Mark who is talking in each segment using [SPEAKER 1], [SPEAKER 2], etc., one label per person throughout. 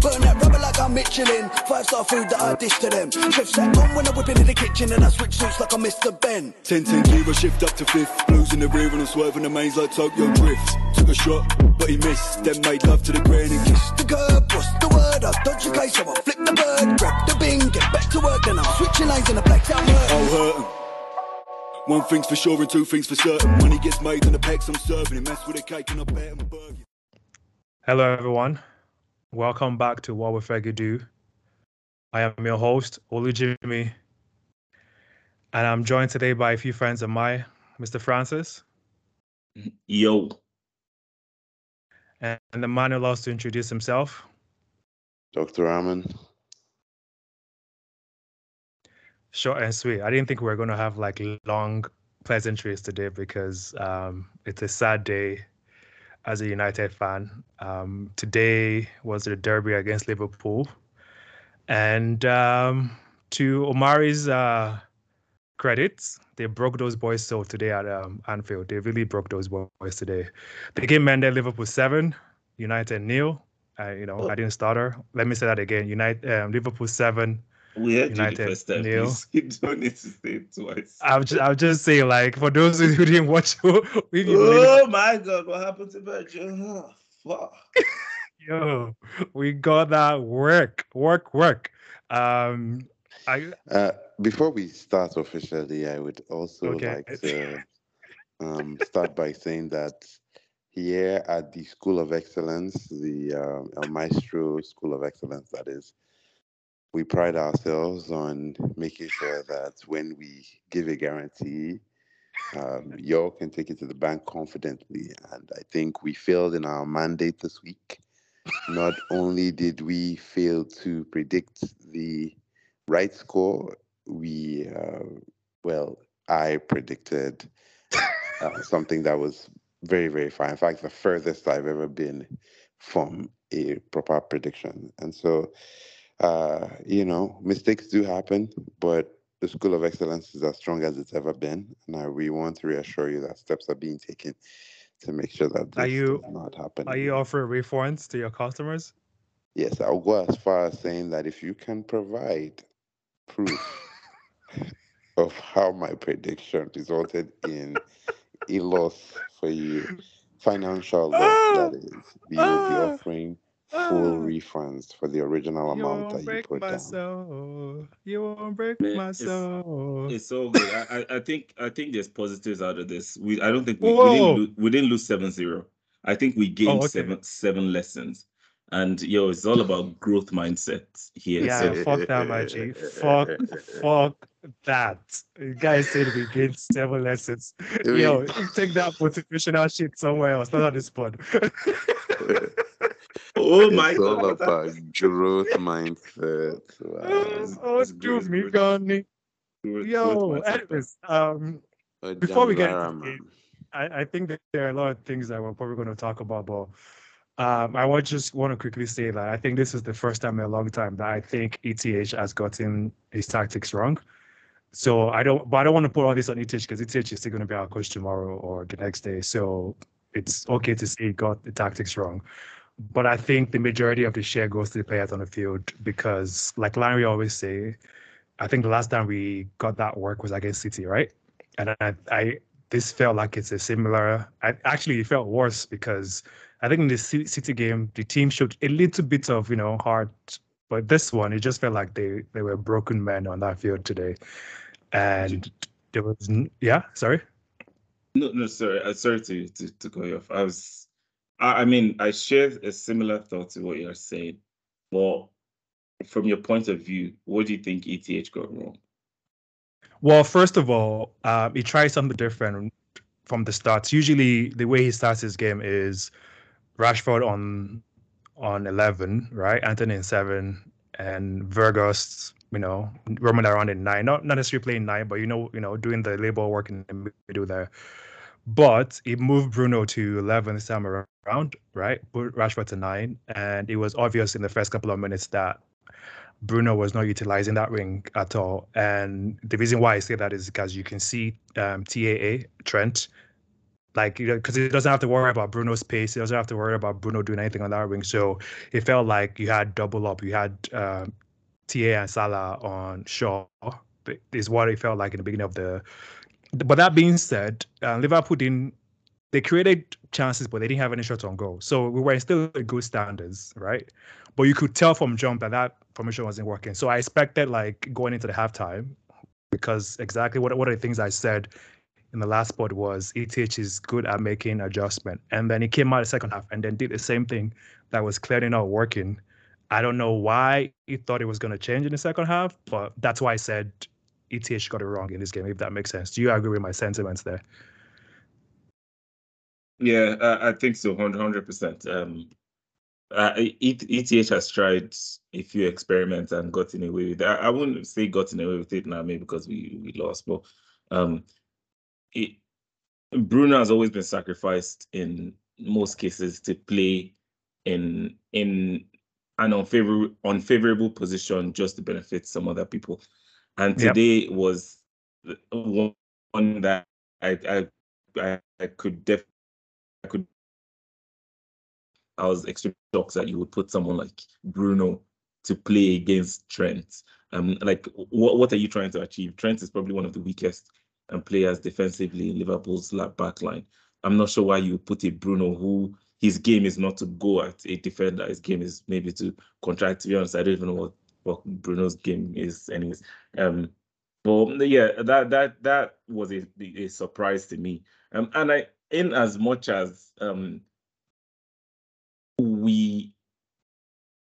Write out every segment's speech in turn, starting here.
[SPEAKER 1] Burn that rubber like I'm Michelin. Five star food that I dish to them. Chef sat on when I'm whipping in the kitchen and I switch suits like I'm Mr. Ben.
[SPEAKER 2] 10 10 gear, I shift up to fifth. Blues in the rear and I'm swerving the mains like Tokyo Drift. Took a shot, but he missed. Then made love to the grain and kissed.
[SPEAKER 1] The curb, what's the word? I dodge your case, so I flip the bird. Grab the bing, get back to work, then I'm switching lanes in the black out hurt.
[SPEAKER 2] I'll oh, hurt him. One thing's for sure and two things for certain. Money gets made and the packs I'm serving. It mess with a cake and I bet him a burger.
[SPEAKER 3] Hello, everyone. Welcome back to What We Figure Do. I am your host, Olu Jimmy, and I'm joined today by a few friends of mine, Mr. Francis,
[SPEAKER 4] Yo,
[SPEAKER 3] and the man who loves to introduce himself.
[SPEAKER 5] Dr. Aman.
[SPEAKER 3] Short and sweet. I didn't think we were going to have like long pleasantries today because um, it's a sad day as a United fan. Um, today was the derby against Liverpool. And um, to Omari's uh, credits, they broke those boys so today at um, Anfield. They really broke those boys today. The game ended Liverpool 7, United nil. Uh, you know, I didn't start her. Let me say that again. United, um, Liverpool 7,
[SPEAKER 4] we heard
[SPEAKER 3] United
[SPEAKER 4] you the first time.
[SPEAKER 3] nil.
[SPEAKER 4] please. You don't need to say it twice.
[SPEAKER 3] I'm just, I'm just saying, like, for those who didn't watch, we
[SPEAKER 4] oh my God, what happened to Virgil? Oh, fuck.
[SPEAKER 3] yo, we got that work, work, work. Um, I
[SPEAKER 5] Uh, before we start officially, I would also
[SPEAKER 3] Okay.
[SPEAKER 5] like to um, start by saying that here at the School of Excellence, the um, El Maestro School of Excellence, that is, we pride ourselves on making sure that when we give a guarantee, um, y'all can take it to the bank confidently. And I think we failed in our mandate this week. Not only did we fail to predict the right score, we, uh, well, I predicted uh, something that was very, very far. In fact, the furthest I've ever been from a proper prediction. And so, uh, you know, mistakes do happen, but the School of Excellence is as strong as it's ever been. And I, we want to reassure you that steps are being taken to make sure that this
[SPEAKER 3] Are you-
[SPEAKER 5] does not happen.
[SPEAKER 3] are you offering refunds to your customers?
[SPEAKER 5] Yes, I'll go as far as saying that if you can provide proof of how my prediction resulted in a loss for you, financial loss, that is, we will be
[SPEAKER 3] Ah,
[SPEAKER 5] offering
[SPEAKER 3] ah.
[SPEAKER 5] Full ah. refunds for the original
[SPEAKER 3] You
[SPEAKER 5] amount
[SPEAKER 3] won't
[SPEAKER 5] that you
[SPEAKER 3] break
[SPEAKER 5] put
[SPEAKER 3] my
[SPEAKER 5] down.
[SPEAKER 3] soul. You won't break
[SPEAKER 4] Man,
[SPEAKER 3] my
[SPEAKER 4] it's-
[SPEAKER 3] soul.
[SPEAKER 4] It's all good. I, I, I think I think there's positives out of this. We I don't think we, we didn't lose, we didn't lose 7-0. I think we gained oh,
[SPEAKER 3] okay.
[SPEAKER 4] seven seven lessons. And yo, it's all about growth mindset here.
[SPEAKER 3] Yeah,
[SPEAKER 4] So
[SPEAKER 3] fuck that, my G. Fuck, fuck that. You guys said we gained seven lessons. Yo, take that motivational shit somewhere else, not on this pod.
[SPEAKER 4] oh my
[SPEAKER 5] it's all
[SPEAKER 4] god.
[SPEAKER 5] about growth mindset. Wow.
[SPEAKER 3] oh,
[SPEAKER 4] It's
[SPEAKER 3] do me.
[SPEAKER 4] Growth-
[SPEAKER 3] Yo, anyways, um, Before we get into
[SPEAKER 5] Ojambara,
[SPEAKER 3] the
[SPEAKER 5] man.
[SPEAKER 3] I, I think that there are a lot of things that we're probably going to talk about, but um, I want just want to quickly say that I think this is the first time in a long time that I think ETH has gotten his tactics wrong. So I don't, but I don't want to put all this on ETH because ETH is still going to be our coach tomorrow or the next day. So it's okay to say he got the tactics wrong. But I think the majority of the share goes to the players on the field because, like Larry always say, I think the last time we got that work was against City, right? And I, I this felt like it's a similar. I, actually, it felt worse because I think in the City game, the team showed a little bit of you know heart, but this one, it just felt like they they were broken men on that field today, and there was yeah, sorry.
[SPEAKER 4] No, no, sorry. Uh, sorry to, to, to cut you off. I was, I, mean, I share a similar thought to what you're saying. But from your point of view, what do you think ETH got wrong?
[SPEAKER 3] Well, first of all, um, he tries something different from the start. Usually, the way he starts his game is Rashford on on eleven, right? Antony in seven, and Weghorst, you know, roaming around in nine. Not not necessarily playing nine, but you know, you know, doing the labor work in the middle there. But he moved Bruno to eleven this time around, right? Put Rashford to nine, and it was obvious in the first couple of minutes that Bruno was not utilizing that wing at all. And the reason why I say that is because you can see um, TAA, Trent, like you know, because he doesn't have to worry about Bruno's pace. He doesn't have to worry about Bruno doing anything on that wing. So it felt like you had double up. You had uh, TA and Salah on Shaw. Is what it felt like in the beginning of the. But that being said, uh, Liverpool didn't. They created chances, but they didn't have any shots on goal. So we were still good standards, right? But you could tell from jump that that formation wasn't working. So I expected like going into the halftime because exactly what what are the things I said in the last spot was ETH is good at making adjustment. And then he came out the second half and then did the same thing that was clearly not working. I don't know why he thought it was going to change in the second half, but that's why I said ETH got it wrong in this game, if that makes sense. Do you agree with my sentiments there?
[SPEAKER 4] Yeah, I, I think so, 100%. Um, uh, ETH has tried a few experiments and gotten away with it. I, I wouldn't say gotten away with it now, maybe because we, we lost, but um, it, Bruno has always been sacrificed in most cases to play in in an unfavorable unfavorable position just to benefit some other people. And today yep. was one that I I I, could def I could I was extremely shocked that you would put someone like Bruno to play against Trent. Um, like what what are you trying to achieve? Trent is probably one of the weakest and players defensively in Liverpool's back line. I'm not sure why you put a Bruno who his game is not to go at a defender. His game is maybe to contract. To be honest, I don't even know what, what Bruno's game is, anyways. Um, but yeah, that that that was a, a surprise to me. Um, and I, in as much as um, we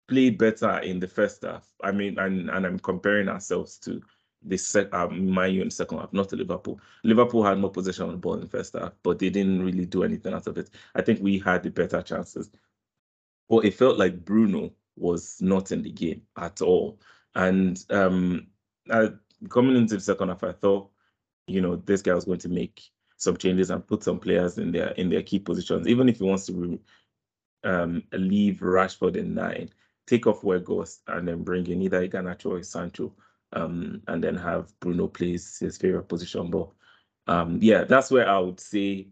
[SPEAKER 4] played better in the first half. I mean, and and I'm comparing ourselves to the set um, in the second half, not to Liverpool. Liverpool had more possession on the ball in the first half, but they didn't really do anything out of it. I think we had the better chances. But it felt like Bruno was not in the game at all. And um, I, coming into the second half, I thought, you know, this guy was going to make some changes and put some players in their in their key positions, even if he wants to um, leave Rashford in nine, take off Weghorst, and then bring in either Garnacho or Sancho um, and then have Bruno plays his favorite position. But um, yeah, that's where I would say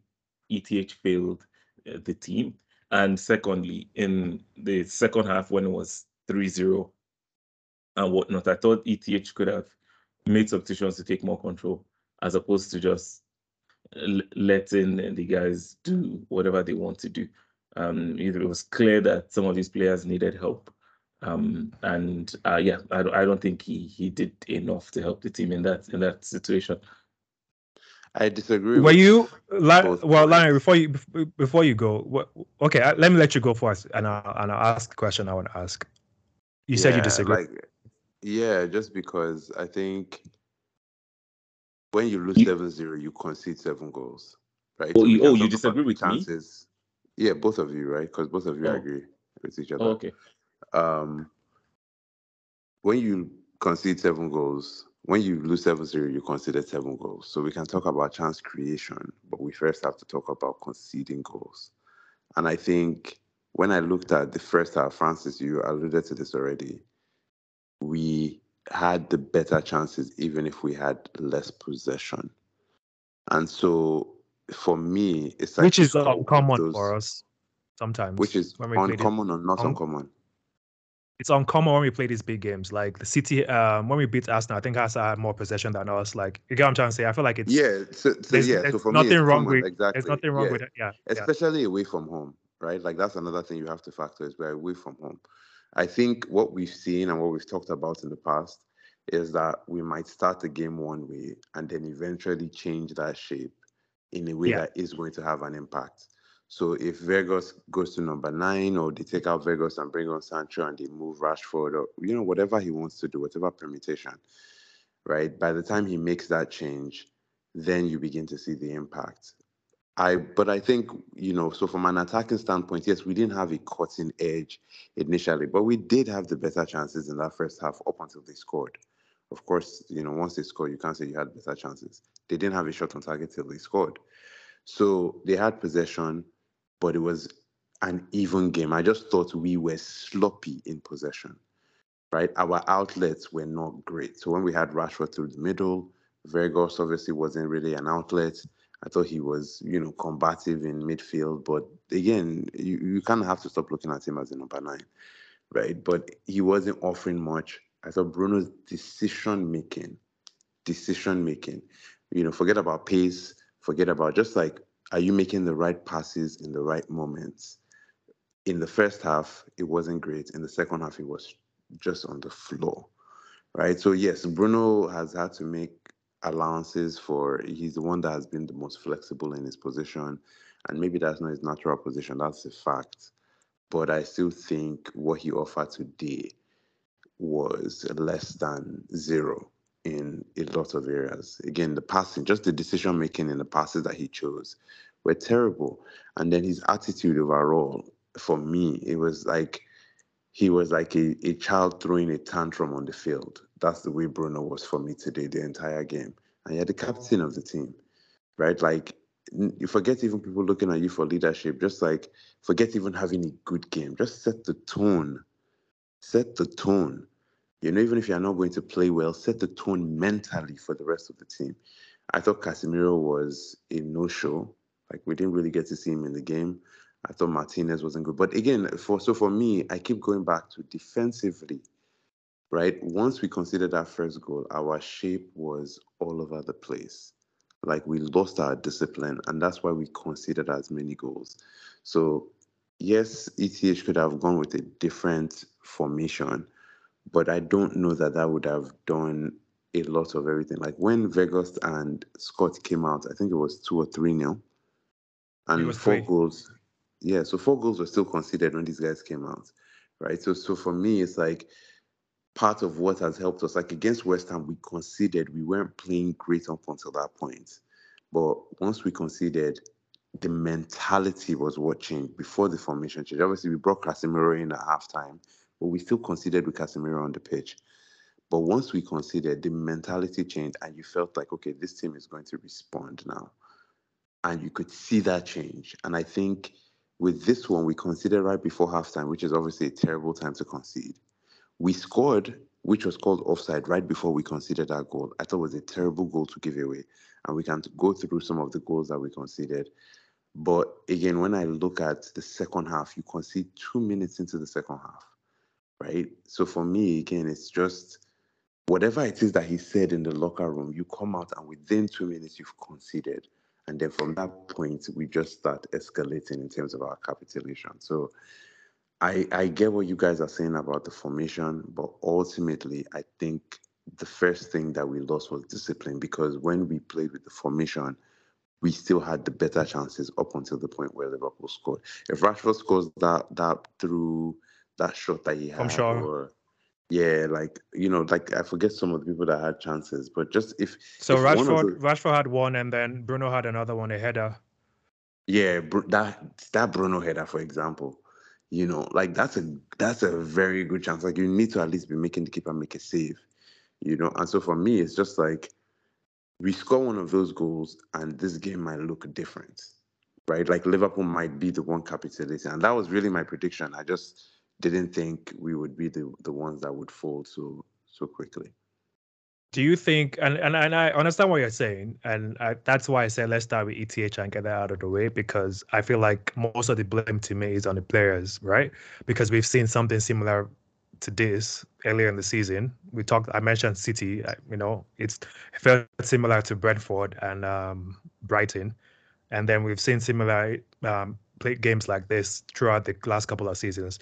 [SPEAKER 4] ETH failed uh, the team. And secondly, in the second half when it was 3-0 and whatnot, I thought ETH could have made substitutions to take more control as opposed to just letting the guys do whatever they want to do. Um, it was clear that some of these players needed help. Um, and uh, yeah, I, I don't think he he did enough to help the team in that in that situation.
[SPEAKER 5] I disagree.
[SPEAKER 3] Were you like well, Larry? Before you before you go, what, okay, uh, let me let you go first, and I'll and I'll ask the question I want to ask. You yeah, said you disagree. Like,
[SPEAKER 5] yeah, just because I think when you lose 7-0, you concede seven goals, right?
[SPEAKER 4] Oh, so you, oh, you disagree with chances.
[SPEAKER 5] me? Yeah, both of you, right? Because both of you oh. agree with each other.
[SPEAKER 4] Oh, okay
[SPEAKER 5] um, when you concede seven goals, when you lose 7 0, you conceded seven goals. So we can talk about chance creation, but we first have to talk about conceding goals. And I think when I looked at the first half, Francis, you alluded to this already, we had the better chances even if we had less possession. And so for me, it's
[SPEAKER 3] like which is uncommon those, for us sometimes.
[SPEAKER 5] Which is uncommon or not un- uncommon?
[SPEAKER 3] it's uncommon when we play these big games. Like the City, um, when we beat Arsenal, I think Arsenal had more possession than us. Like you get what I'm trying to say. I feel like it's
[SPEAKER 5] yeah, so, so
[SPEAKER 3] there's,
[SPEAKER 5] yeah.
[SPEAKER 3] There's
[SPEAKER 5] so for
[SPEAKER 3] nothing
[SPEAKER 5] me,
[SPEAKER 3] wrong
[SPEAKER 5] common,
[SPEAKER 3] with
[SPEAKER 5] exactly.
[SPEAKER 3] There's nothing wrong
[SPEAKER 5] yeah.
[SPEAKER 3] with it. Yeah,
[SPEAKER 5] especially
[SPEAKER 3] yeah.
[SPEAKER 5] away from home, right? Like that's another thing you have to factor is we're away from home. I think what we've seen and what we've talked about in the past is that we might start the game one way and then eventually change that shape in a way yeah. that is going to have an impact. So if Weghorst goes to number nine, or they take out Weghorst and bring on Sancho and they move Rashford, or you know whatever he wants to do, whatever permutation, right? By the time he makes that change, then you begin to see the impact. I but I think you know so from an attacking standpoint, yes, we didn't have a cutting edge initially, but we did have the better chances in that first half up until they scored. Of course, you know once they scored, you can't say you had better chances. They didn't have a shot on target till they scored, so they had possession but it was an even game. I just thought we were sloppy in possession, right? Our outlets were not great. So when we had Rashford through the middle, Weghorst obviously wasn't really an outlet. I thought he was, you know, combative in midfield. But again, you, you kind of have to stop looking at him as a number nine, right? But he wasn't offering much. I thought Bruno's decision making, decision making, you know, forget about pace, forget about just like, are you making the right passes in the right moments? In the first half, it wasn't great. In the second half, it was just on the floor, right? So, yes, Bruno has had to make allowances for he's the one that has been the most flexible in his position and maybe that's not his natural position that's a fact but i still think what he offered today was less than zero in a lot of areas. Again the passing just the decision making in the passes that he chose were terrible and then his attitude overall for me it was like he was like a, a child throwing a tantrum on the field. That's the way Bruno was for me today, the entire game. And you're the mm. captain of the team, right? Like, you forget even people looking at you for leadership, just like forget even having a good game. Just set the tone. Set the tone. You know, even if you're not going to play well, set the tone mentally for the rest of the team. I thought Casemiro was a no show. Like, we didn't really get to see him in the game. I thought Martinez wasn't good. But again, for so for me, I keep going back to defensively, right? Once we considered that first goal, our shape was all over the place. Like we lost our discipline, and that's why we conceded as many goals. So yes, ETH could have gone with a different formation, but I don't know that that would have done a lot of everything. Like when Weghorst and Scott came out, I think it was two or three nil, and four
[SPEAKER 3] three.
[SPEAKER 5] goals yeah, so four goals were still considered when these guys came out, right? So, so for me, it's like part of what has helped us. Like against West Ham, we conceded. We weren't playing great up until that point, but once we conceded, the mentality was what changed before the formation change. Obviously, we brought Casemiro in at halftime, but we still conceded with Casemiro on the pitch. But once we conceded, the mentality changed, and you felt like, okay, this team is going to respond now. And you could see that change. And I think with this one, we conceded right before halftime, which is obviously a terrible time to concede. We scored, which was called offside right before we conceded our goal. I thought it was a terrible goal to give away. And we can go through some of the goals that we conceded. But again, when I look at the second half, you concede two minutes into the second half, right? So for me, again, it's just whatever it is that he said in the locker room, you come out and within two minutes, you've conceded. And then from that point, we just start escalating in terms of our capitulation. So I, I get what you guys are saying about the formation, but ultimately, I think the first thing that we lost was discipline because when we played with the formation, we still had the better chances up until the point where Liverpool scored. If Rashford scores that that through that shot that he had,
[SPEAKER 3] I'm sure.
[SPEAKER 5] or yeah, like you know, like I forget some of the people that had chances, but just if
[SPEAKER 3] So
[SPEAKER 5] if
[SPEAKER 3] Rashford,
[SPEAKER 5] the-
[SPEAKER 3] Rashford had one, and then Bruno had another one, a header.
[SPEAKER 5] Yeah, that that Bruno header, for example, you know, like that's a that's a very good chance. Like you need to at least be making the keeper make a save, you know. And so for me, it's just like we score one of those goals, and this game might look different, right? Like Liverpool might be the one capitalizing, and that was really my prediction. I just didn't think we would be the the ones that would fall so so quickly.
[SPEAKER 3] Do you think, and, and, and I understand what you're saying, and I, that's why I said let's start with ETH and get that out of the way because I feel like most of the blame to me is on the players, right? Because we've seen something similar to this earlier in the season. We talked, I mentioned City, you know, it's it felt similar to Brentford and um, Brighton. And then we've seen similar um, play games like this throughout the last couple of seasons.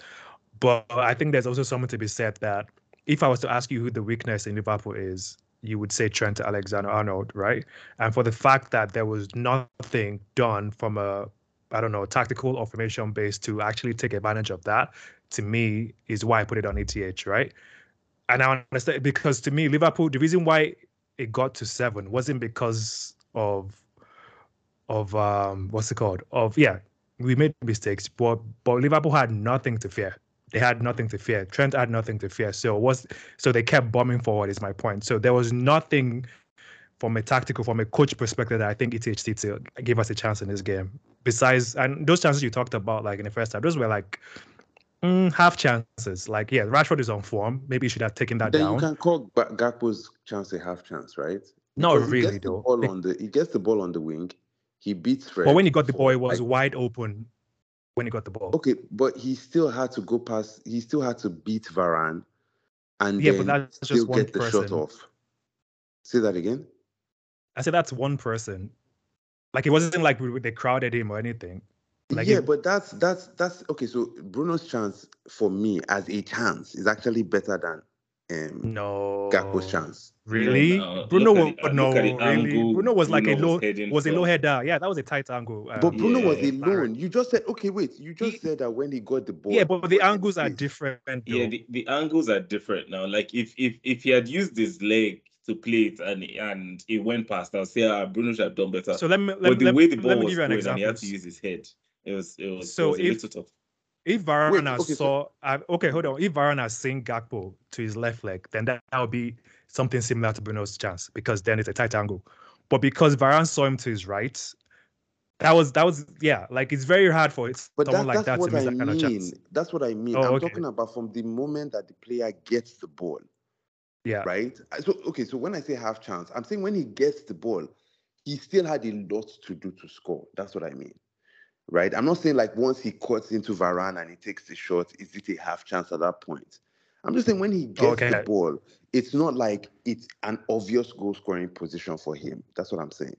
[SPEAKER 3] But I think there's also something to be said that if I was to ask you who the weakness in Liverpool is, you would say Trent Alexander Arnold, right? And for the fact that there was nothing done from a, I don't know, tactical or formation base to actually take advantage of that, to me, is why I put it on ETH, right? And I understand because to me, Liverpool, the reason why it got to seven wasn't because of of um what's it called? Of yeah, we made mistakes, but but Liverpool had nothing to fear. They had nothing to fear. Trent had nothing to fear. So was so they kept bombing forward. Is my point. So there was nothing from a tactical, from a coach perspective, that I think ETHT to give us a chance in this game. Besides, and those chances you talked about, like in the first half, those were like mm, half chances. Like yeah, Rashford is on form. Maybe he should have taken that
[SPEAKER 5] then
[SPEAKER 3] down.
[SPEAKER 5] you can call Ga- Gakpo's chance a half chance, right?
[SPEAKER 3] Not
[SPEAKER 5] Because
[SPEAKER 3] really, though.
[SPEAKER 5] ball on the he gets the ball on the wing. He beats Fred.
[SPEAKER 3] But when he got the ball, it was
[SPEAKER 5] like,
[SPEAKER 3] wide open when he got the ball.
[SPEAKER 5] okay, but he still had to go past. He still had to beat Varane, and
[SPEAKER 3] Yeah, but that's just one
[SPEAKER 5] get the shot
[SPEAKER 3] person.
[SPEAKER 5] off. Say that again.
[SPEAKER 3] I said that's one person. Like it wasn't like they crowded him or anything. Like
[SPEAKER 5] yeah,
[SPEAKER 3] it-
[SPEAKER 5] but that's that's that's okay. So Bruno's chance for me as a chance is actually better than um
[SPEAKER 3] No.
[SPEAKER 5] Gakpo's chance.
[SPEAKER 3] Really?
[SPEAKER 4] No,
[SPEAKER 3] Bruno was
[SPEAKER 4] at the-
[SPEAKER 3] no,
[SPEAKER 4] look at the
[SPEAKER 3] really.
[SPEAKER 4] angle
[SPEAKER 3] Bruno was like a
[SPEAKER 4] Bruno
[SPEAKER 3] low
[SPEAKER 4] was
[SPEAKER 3] was a low header. Yeah, that was a tight angle. Um,
[SPEAKER 5] But Bruno was
[SPEAKER 4] Yeah.
[SPEAKER 5] alone. You just said okay. Wait, you just
[SPEAKER 3] He-
[SPEAKER 5] said that when he got the ball.
[SPEAKER 3] yeah, but the
[SPEAKER 5] he was in
[SPEAKER 3] angles are different. Though.
[SPEAKER 4] Yeah, the, the angles are different now. Like if if if he had used his leg to play it and and it went past, I'll say ah, Bruno should have done better.
[SPEAKER 3] so let me let,
[SPEAKER 4] but the
[SPEAKER 3] let,
[SPEAKER 4] way the
[SPEAKER 3] let
[SPEAKER 4] ball
[SPEAKER 3] me
[SPEAKER 4] was
[SPEAKER 3] give you an
[SPEAKER 4] going and he had to use his head, it was it was,
[SPEAKER 3] So
[SPEAKER 4] it was a
[SPEAKER 3] if-
[SPEAKER 4] little tough.
[SPEAKER 3] If Varane
[SPEAKER 5] okay,
[SPEAKER 3] saw, uh, okay, hold on. If Varane has seen Gakpo to his left leg, then that, that would be something similar to Bruno's chance because then it's a tight angle. But because Varane saw him to his right, that was that was yeah, like it's very hard for it,
[SPEAKER 5] But
[SPEAKER 3] someone
[SPEAKER 5] that,
[SPEAKER 3] like
[SPEAKER 5] that's
[SPEAKER 3] that to
[SPEAKER 5] what
[SPEAKER 3] miss
[SPEAKER 5] I
[SPEAKER 3] that kind of
[SPEAKER 5] mean.
[SPEAKER 3] chance.
[SPEAKER 5] That's what I mean.
[SPEAKER 3] Oh,
[SPEAKER 5] I'm
[SPEAKER 3] okay.
[SPEAKER 5] talking about from the moment that the player gets the ball,
[SPEAKER 3] Yeah,
[SPEAKER 5] right? Uh, So okay, so when I say half chance, I'm saying when he gets the ball, he still had a lot to do to score. That's what I mean. Right? I'm not saying like once he cuts into Varane and he takes the shot, is it a half chance at that point? I'm just saying when he gets the ball, it's not like it's an obvious goal scoring position for him. That's what I'm saying.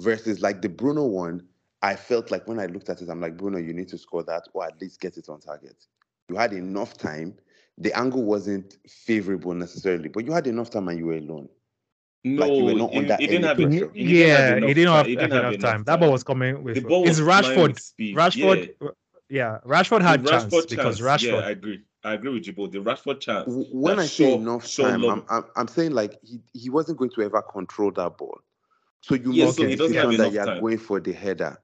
[SPEAKER 5] Versus like the Bruno one, I felt like when I looked at it, I'm like, Bruno, you need to score that or at least get it on target. You had enough time. The angle wasn't favorable necessarily, but you had enough time and you were alone.
[SPEAKER 4] No,
[SPEAKER 5] Like you were not
[SPEAKER 4] he,
[SPEAKER 5] under
[SPEAKER 4] he didn't have
[SPEAKER 5] pressure.
[SPEAKER 4] enough. He didn't
[SPEAKER 3] yeah,
[SPEAKER 4] have
[SPEAKER 3] he
[SPEAKER 4] enough
[SPEAKER 3] didn't have,
[SPEAKER 4] He didn't
[SPEAKER 3] enough,
[SPEAKER 4] have
[SPEAKER 3] time. That ball was coming with
[SPEAKER 4] The ball
[SPEAKER 3] it's
[SPEAKER 4] was
[SPEAKER 3] Rashford.
[SPEAKER 4] speed.
[SPEAKER 3] Rashford,
[SPEAKER 4] Yeah.
[SPEAKER 3] yeah, Rashford had
[SPEAKER 4] the
[SPEAKER 3] chance
[SPEAKER 4] Rashford
[SPEAKER 3] because Rashford.
[SPEAKER 4] Yeah, I agree. I agree with you, but the Rashford chance.
[SPEAKER 5] When I say
[SPEAKER 4] Shaw-
[SPEAKER 5] enough
[SPEAKER 4] Shaw
[SPEAKER 5] time, I'm, I'm, I'm saying like he, he wasn't going to ever control that ball. So you
[SPEAKER 4] Yeah,
[SPEAKER 5] make
[SPEAKER 3] so
[SPEAKER 5] the
[SPEAKER 3] have
[SPEAKER 5] decision that you are
[SPEAKER 4] time.
[SPEAKER 5] going for the header.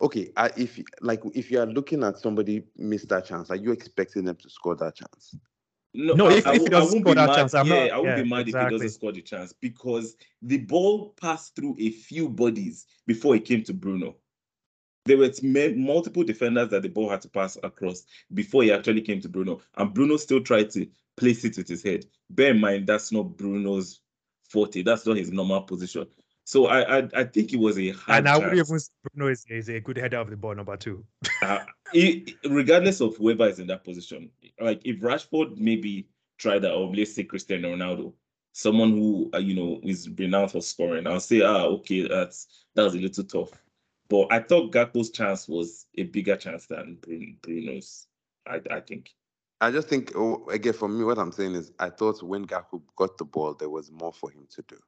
[SPEAKER 5] Okay, I, if like if you are looking at somebody miss that chance, are you expecting them to score that chance?
[SPEAKER 4] No,
[SPEAKER 3] No,
[SPEAKER 4] I,
[SPEAKER 3] if-
[SPEAKER 4] I,
[SPEAKER 3] if he
[SPEAKER 4] won't-
[SPEAKER 3] doesn't score
[SPEAKER 4] be
[SPEAKER 3] that
[SPEAKER 4] mad.
[SPEAKER 3] chance, I'm
[SPEAKER 4] yeah,
[SPEAKER 3] not-
[SPEAKER 4] I won't
[SPEAKER 3] yeah,
[SPEAKER 4] be mad if he doesn't score the chance because the ball passed through a few bodies before it came to Bruno. There were multiple defenders that the ball had to pass across before he actually came to Bruno, and Bruno still tried to place it with his head. Bear in mind that's not Bruno's forte. That's not his normal position. So I I, I think it was a hard
[SPEAKER 3] And I would
[SPEAKER 4] chance.
[SPEAKER 3] even Bruno is, is a good header of the ball, number two.
[SPEAKER 4] Uh, i- regardless of whoever is in that position, like if Rashford maybe tried that, or let's say Cristiano Ronaldo, someone who uh, you know is renowned for scoring, I'll say, ah, okay, that's that was a little tough. But I thought Gakpo's chance was a bigger chance than Bruno's. I I think.
[SPEAKER 5] I just think oh, again for me, what I'm saying is I thought when Gakpo got the ball, there was more for him to do.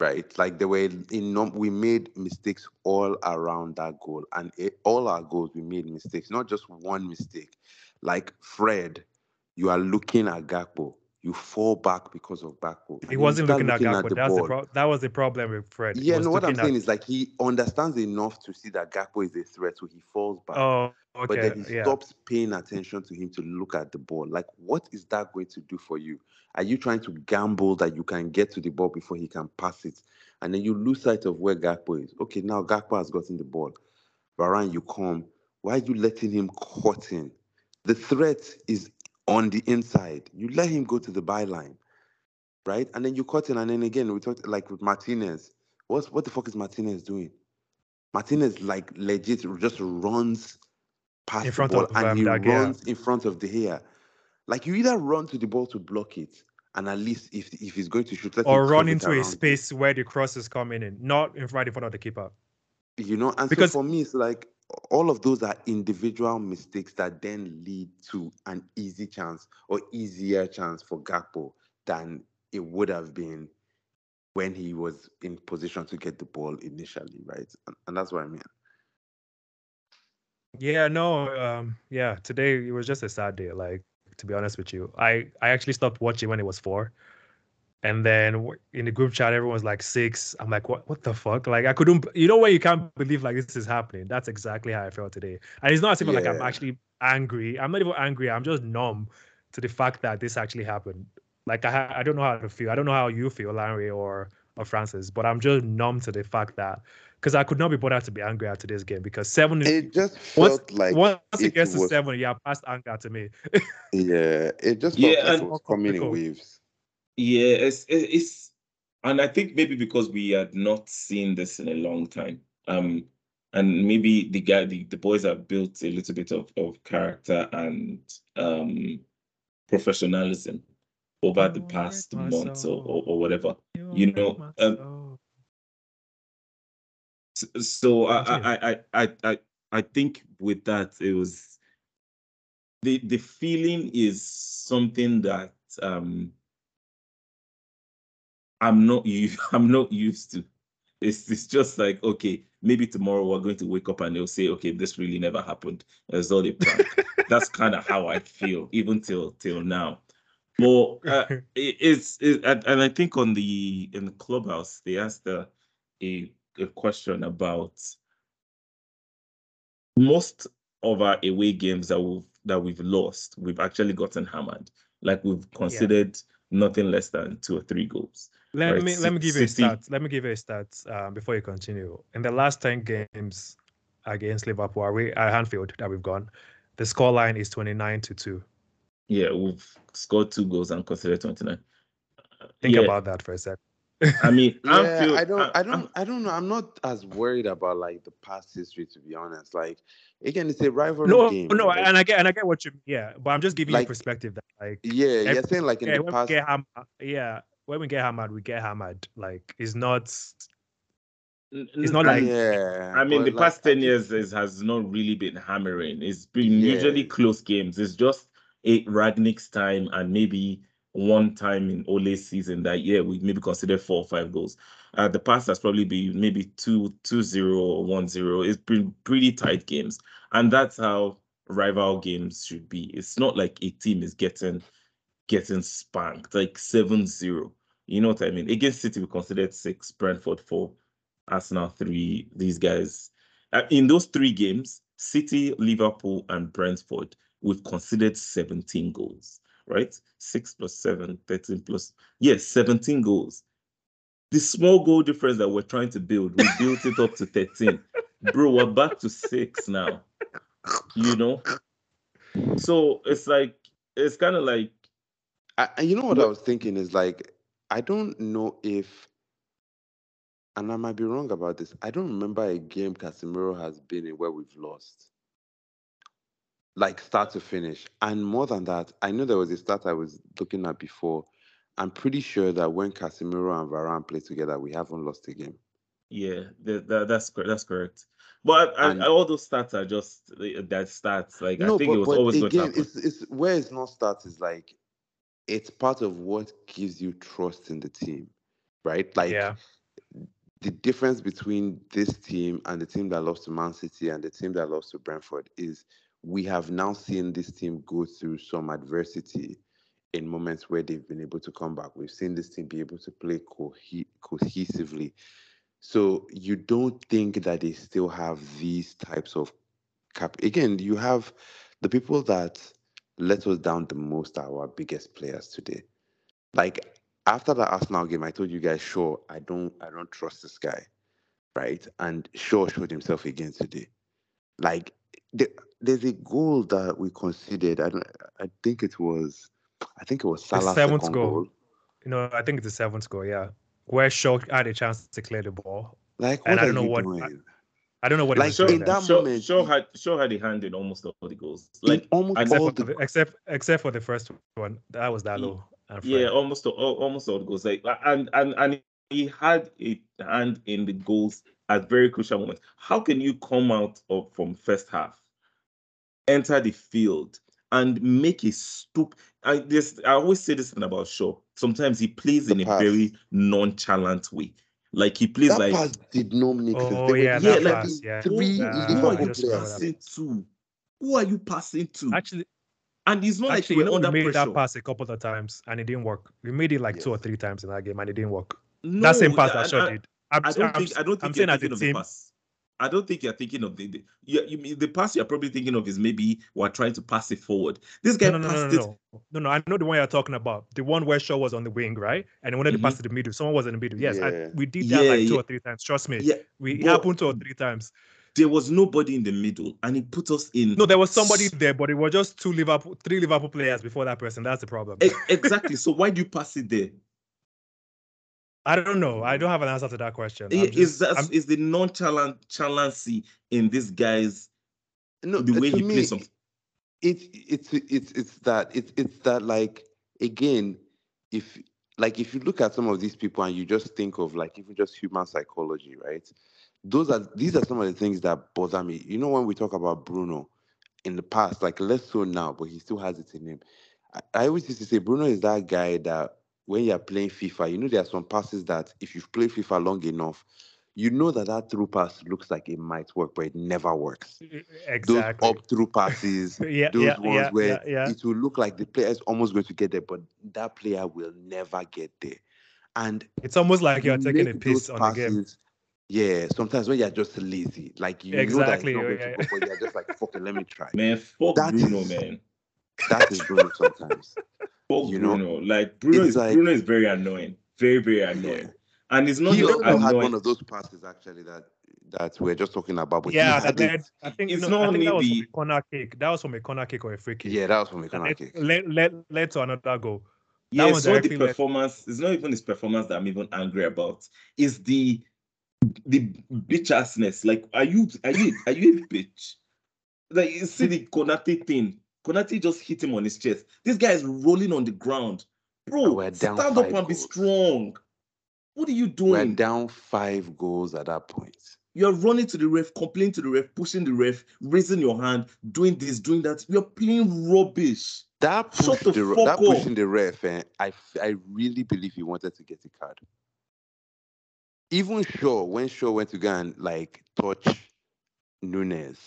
[SPEAKER 5] Right, like the way in we made mistakes all around that goal, and it, all our goals we made mistakes, not just one mistake. Like Fred, you are looking at Gakpo, you fall back because of Gakpo.
[SPEAKER 3] He wasn't
[SPEAKER 5] start
[SPEAKER 3] looking at Gakpo.
[SPEAKER 5] the
[SPEAKER 3] pro- that was the problem with Fred.
[SPEAKER 5] Yeah, no, what I'm
[SPEAKER 3] looking
[SPEAKER 5] saying is like he understands enough to see that Gakpo is a threat, so he falls back
[SPEAKER 3] Oh, okay.
[SPEAKER 5] but then he
[SPEAKER 3] yeah.
[SPEAKER 5] stops paying attention to him to look at the ball. Like, what is that going to do for you? Are you trying to gamble that you can get to the ball before he can pass it? And then you lose sight of where Gakpo is. Okay, now Gakpo has gotten the ball. Varane, you come. Why are you letting him cut in? The threat is on the inside. You let him go to the byline, right? And then you cut in. And then again, we talked like with Martinez. What's what the fuck is Martinez doing? Martinez like legit just runs past
[SPEAKER 3] In front
[SPEAKER 5] the ball
[SPEAKER 3] of,
[SPEAKER 5] and
[SPEAKER 3] um,
[SPEAKER 5] he runs in front of the hair. Like you either run to the ball to block it, and at least if if he's going to shoot, let
[SPEAKER 3] or run into a space where the cross is coming in, not in right in front of the keeper.
[SPEAKER 5] You know, and
[SPEAKER 3] Because-
[SPEAKER 5] so for me, it's like all of those are individual mistakes that then lead to an easy chance or easier chance for Gakpo than it would have been when he was in position to get the ball initially, right? And, and that's what I mean.
[SPEAKER 3] Yeah, no, um, yeah. Today it was just a sad day. Like to be honest with you, I I actually stopped watching when it was four, and then in the group chat everyone's like six. I'm like, what what the fuck? Like I couldn't. You know when you can't believe like this is happening. That's exactly how I felt today. And it's not as if like I'm actually angry. I'm not even angry. I'm just numb to the fact that this actually happened. Like I I don't know how to feel. I don't know how you feel, Larry or or Francis, but I'm just numb to the fact that because I could not be bothered to be angry after this game because seven
[SPEAKER 5] It just
[SPEAKER 3] once,
[SPEAKER 5] like
[SPEAKER 3] once it
[SPEAKER 5] it
[SPEAKER 3] gets to
[SPEAKER 5] was-
[SPEAKER 3] seven, yeah, past anger to me.
[SPEAKER 5] yeah, it just
[SPEAKER 4] Yeah,
[SPEAKER 5] like
[SPEAKER 4] and-
[SPEAKER 5] it was coming in waves.
[SPEAKER 4] Yeah, it's it's, and I think maybe because we had not seen this in a long time, Um, and maybe the guy, the, the boys have built a little bit of, of character and um professionalism over the past months or, or, or whatever. You know, um, So I, I, I, I, I, I think with that it was the the feeling is something that um I'm not used I'm not used to. It's it's just like okay, maybe tomorrow we're going to wake up and they'll say, okay, this really never happened. It's all a prank. That's kind of how I feel even till till now. But uh, it, it's it, and, I think on the in the clubhouse they asked a a, a question about most of our away games that we've that we've lost, we've actually gotten hammered. Like we've considered nothing less than two or three goals.
[SPEAKER 3] Let
[SPEAKER 4] Right,
[SPEAKER 3] me
[SPEAKER 4] Ci-
[SPEAKER 3] let me give you a
[SPEAKER 4] City-
[SPEAKER 3] stat. Let me give you a stat um, before you continue. In the last ten games against Liverpool, away at Anfield that we've gone, the score line is twenty nine to two.
[SPEAKER 4] Yeah, we've scored two goals and considered 29.
[SPEAKER 3] Think
[SPEAKER 4] Yeah,
[SPEAKER 3] about that for a sec.
[SPEAKER 4] I mean,
[SPEAKER 5] Yeah,
[SPEAKER 4] Anfield,
[SPEAKER 5] I don't,
[SPEAKER 4] I-
[SPEAKER 5] I
[SPEAKER 4] I-
[SPEAKER 5] don't, I don't know. I'm not as worried about like the past history, to be honest. Like, again, it's a rivalry
[SPEAKER 3] No,
[SPEAKER 5] game.
[SPEAKER 3] no,
[SPEAKER 5] like-
[SPEAKER 3] and I get and I get what you mean, yeah, but I'm just giving
[SPEAKER 5] Like,
[SPEAKER 3] you perspective that like
[SPEAKER 5] yeah,
[SPEAKER 3] every-
[SPEAKER 5] you're saying like in
[SPEAKER 3] yeah,
[SPEAKER 5] the past.
[SPEAKER 3] we get hammered, yeah, when we get hammered, we get hammered. Like it's not it's not like-
[SPEAKER 5] yeah,
[SPEAKER 4] I mean, the
[SPEAKER 5] like,
[SPEAKER 4] past 10 years is, has not really been hammering. It's been
[SPEAKER 5] Yeah.
[SPEAKER 4] usually close games. It's just a Rangnick's time and maybe one time in Ole's season that, yeah, we maybe consider four or five goals. Uh, the past has probably been maybe 2 2 0 or one zero. It's been pretty tight games. And that's how rival games should be. It's not like a team is getting getting spanked, like 7 0. You know what I mean? Against City, we considered six, Brentford four, Arsenal three. These guys, uh, in those three games, City, Liverpool, and Brentford, we've considered 17 goals, right? Six plus seven, 13 plus, yes, 17 goals. The small goal difference that we're trying to build, we built it up to 13. Bro, we're back to six now, you know? So it's like, it's kind of like,
[SPEAKER 5] I, and you know what I was thinking is like, I don't know if, and I might be wrong about this. I don't remember a game Casemiro has been in where we've lost, like start to finish. And more than that, I know there was a stat I was looking at before. I'm pretty sure that when Casemiro and Varane play together, we haven't lost a game.
[SPEAKER 4] Yeah, that, that, that's correct. That's correct. But I, I, all those stats are just that stats. Like I
[SPEAKER 5] no,
[SPEAKER 4] think
[SPEAKER 5] but,
[SPEAKER 4] it was always going to
[SPEAKER 5] again,
[SPEAKER 4] happen.
[SPEAKER 5] it's, it's where it's not stats is like, it's part of what gives you trust in the team, right? Like,
[SPEAKER 3] yeah.
[SPEAKER 5] the difference between this team and the team that lost to Man City and the team that lost to Brentford is we have now seen this team go through some adversity in moments where they've been able to come back. We've seen this team be able to play cohe- cohesively. So you don't think that they still have these types of cap. Again, you have the people that let us down the most are our biggest players today. Like after the Arsenal game, I told you guys, sure, I don't, I don't trust this guy, right? And Shaw showed himself again today. Like the, there's a goal that we conceded. I don't, I think it was, I think it was Salah's
[SPEAKER 3] seventh goal.
[SPEAKER 5] goal.
[SPEAKER 3] You know, I think it's the seventh goal. yeah. Where Shaw had a chance to clear the ball.
[SPEAKER 5] Like
[SPEAKER 3] And
[SPEAKER 5] what
[SPEAKER 3] I don't know what-
[SPEAKER 5] doing?
[SPEAKER 3] I don't know what
[SPEAKER 5] Like,
[SPEAKER 3] he was doing
[SPEAKER 5] in that
[SPEAKER 4] Shaw,
[SPEAKER 5] moment,
[SPEAKER 4] Shaw
[SPEAKER 5] he-
[SPEAKER 4] had Shaw had a hand in almost all the goals. Like
[SPEAKER 5] almost
[SPEAKER 3] except,
[SPEAKER 5] all
[SPEAKER 3] for
[SPEAKER 5] the
[SPEAKER 3] the, except except for the first one. That was Dalot. And
[SPEAKER 4] yeah,
[SPEAKER 3] Fred.
[SPEAKER 4] almost all, almost all the goals. Like and and and he had a hand in the goals at very crucial moments. How can you come out of from first half, enter the field, and make a stoop? I this I always say this thing about Shaw. Sometimes he plays
[SPEAKER 5] The
[SPEAKER 4] in a
[SPEAKER 5] pass.
[SPEAKER 4] very nonchalant way. Like he plays
[SPEAKER 5] that
[SPEAKER 4] like
[SPEAKER 5] pass did not make sense.
[SPEAKER 3] Oh,
[SPEAKER 5] There were
[SPEAKER 3] yeah,
[SPEAKER 4] that
[SPEAKER 5] literally
[SPEAKER 3] pass, yeah.
[SPEAKER 5] three
[SPEAKER 3] Yeah,
[SPEAKER 4] who are
[SPEAKER 5] Liverpool
[SPEAKER 4] you
[SPEAKER 5] players.
[SPEAKER 4] passing to? Who are you passing to?
[SPEAKER 3] Actually,
[SPEAKER 4] and it's not
[SPEAKER 3] actually,
[SPEAKER 4] like
[SPEAKER 3] you
[SPEAKER 4] we're
[SPEAKER 3] we
[SPEAKER 4] under
[SPEAKER 3] made
[SPEAKER 4] pressure.
[SPEAKER 3] that pass a couple of times and it didn't work. We made it like two or three times in that game and it didn't work.
[SPEAKER 4] No,
[SPEAKER 3] that same pass
[SPEAKER 4] I-
[SPEAKER 3] that Shaw
[SPEAKER 4] I-
[SPEAKER 3] did. I'm,
[SPEAKER 4] I don't
[SPEAKER 3] I'm,
[SPEAKER 4] think I don't
[SPEAKER 3] I'm saying as
[SPEAKER 4] thinking
[SPEAKER 3] a
[SPEAKER 4] of
[SPEAKER 3] team.
[SPEAKER 4] The pass. I don't think you're thinking of the, the you, you mean the pass you're probably thinking of is maybe we're trying to pass it forward. This guy
[SPEAKER 3] No, no, no,
[SPEAKER 4] passed
[SPEAKER 3] no,
[SPEAKER 4] it.
[SPEAKER 3] no, no, no. I know the one you're talking about. The one where Shaw was on the wing, right? And he wanted to
[SPEAKER 4] Mhm.
[SPEAKER 3] pass to the middle. Someone was in the middle. Yes, I- we did that
[SPEAKER 4] Yeah,
[SPEAKER 3] like two
[SPEAKER 4] yeah.
[SPEAKER 3] or three times. Trust me.
[SPEAKER 4] Yeah,
[SPEAKER 3] we it
[SPEAKER 4] but-
[SPEAKER 3] happened two or three times.
[SPEAKER 4] there was nobody in the middle, and he put us in.
[SPEAKER 3] No, there was somebody there, but it was just two Liverpool, three Liverpool players before that person. That's the problem.
[SPEAKER 4] E- exactly. so why do you pass it there?
[SPEAKER 3] I don't know. I don't have an answer to that question. I'm
[SPEAKER 4] is
[SPEAKER 3] just-
[SPEAKER 4] that
[SPEAKER 3] I'm-
[SPEAKER 4] is the nonchalancy in this guy's
[SPEAKER 5] No,
[SPEAKER 4] the eh,
[SPEAKER 5] way
[SPEAKER 4] he
[SPEAKER 5] me,
[SPEAKER 4] plays some
[SPEAKER 5] it's it's it's it's that it's it's that like again if like if you look at some of these people and you just think of like even just human psychology right those are these are some of the things that bother me you know when we talk about bruno in the past like less so now but he still has it in him i, I always used to say bruno is that guy that when you're playing fifa you know there are some passes that if you've played fifa long enough you know that that through pass looks like it might work but it never works
[SPEAKER 3] exactly.
[SPEAKER 5] those up through passes
[SPEAKER 3] yeah,
[SPEAKER 5] those
[SPEAKER 3] yeah,
[SPEAKER 5] ones
[SPEAKER 3] yeah,
[SPEAKER 5] where
[SPEAKER 3] yeah, yeah.
[SPEAKER 5] it will look like the player is almost going to get there, but that player will never get there. And
[SPEAKER 3] It's almost like you're taking a
[SPEAKER 5] make
[SPEAKER 3] piss
[SPEAKER 5] those
[SPEAKER 3] on the game.
[SPEAKER 5] Yeah, sometimes when you're just lazy, like you
[SPEAKER 3] Exactly,
[SPEAKER 5] know that it's not going to go, but you're just like, fuck it, let me try.
[SPEAKER 4] man. Fuck
[SPEAKER 5] That
[SPEAKER 4] Bruno,
[SPEAKER 5] is-
[SPEAKER 4] man.
[SPEAKER 5] That is Bruno sometimes.
[SPEAKER 4] Fuck
[SPEAKER 5] you know,
[SPEAKER 4] like Bruno
[SPEAKER 5] it's
[SPEAKER 4] is
[SPEAKER 5] like-
[SPEAKER 4] Bruno is very annoying. Very, very annoying. And it's not
[SPEAKER 5] he
[SPEAKER 4] just
[SPEAKER 5] also had one of those passes actually that that we're just talking about. But
[SPEAKER 3] Yeah,
[SPEAKER 5] had
[SPEAKER 3] that I think
[SPEAKER 4] it's
[SPEAKER 3] no,
[SPEAKER 4] not
[SPEAKER 3] I think that was
[SPEAKER 4] only
[SPEAKER 3] from a corner kick. That was from a corner kick or a free kick.
[SPEAKER 5] yeah, that was from a corner
[SPEAKER 3] led,
[SPEAKER 5] kick.
[SPEAKER 3] led, led, led to another goal.
[SPEAKER 4] Yeah,
[SPEAKER 3] one
[SPEAKER 4] it's not the
[SPEAKER 3] directly led-
[SPEAKER 4] performance. It's not even his performance that I'm even angry about. It's the the bitch assness. Like, are you are you are you a bitch? Like you see the Konate thing. Konate just hit him on his chest. This guy is rolling on the ground. Bro,
[SPEAKER 5] And
[SPEAKER 4] stand up and be strong. What are you doing?
[SPEAKER 5] We're down five goals at that point.
[SPEAKER 4] You're running to the ref, complaining to the ref, pushing the ref, raising your hand, doing this, doing that. You're playing rubbish.
[SPEAKER 5] That push
[SPEAKER 4] the
[SPEAKER 5] the, that pushing the ref, eh, I really believe he wanted to get a card. Even Shaw, when Shaw went to go and like touch Nunez,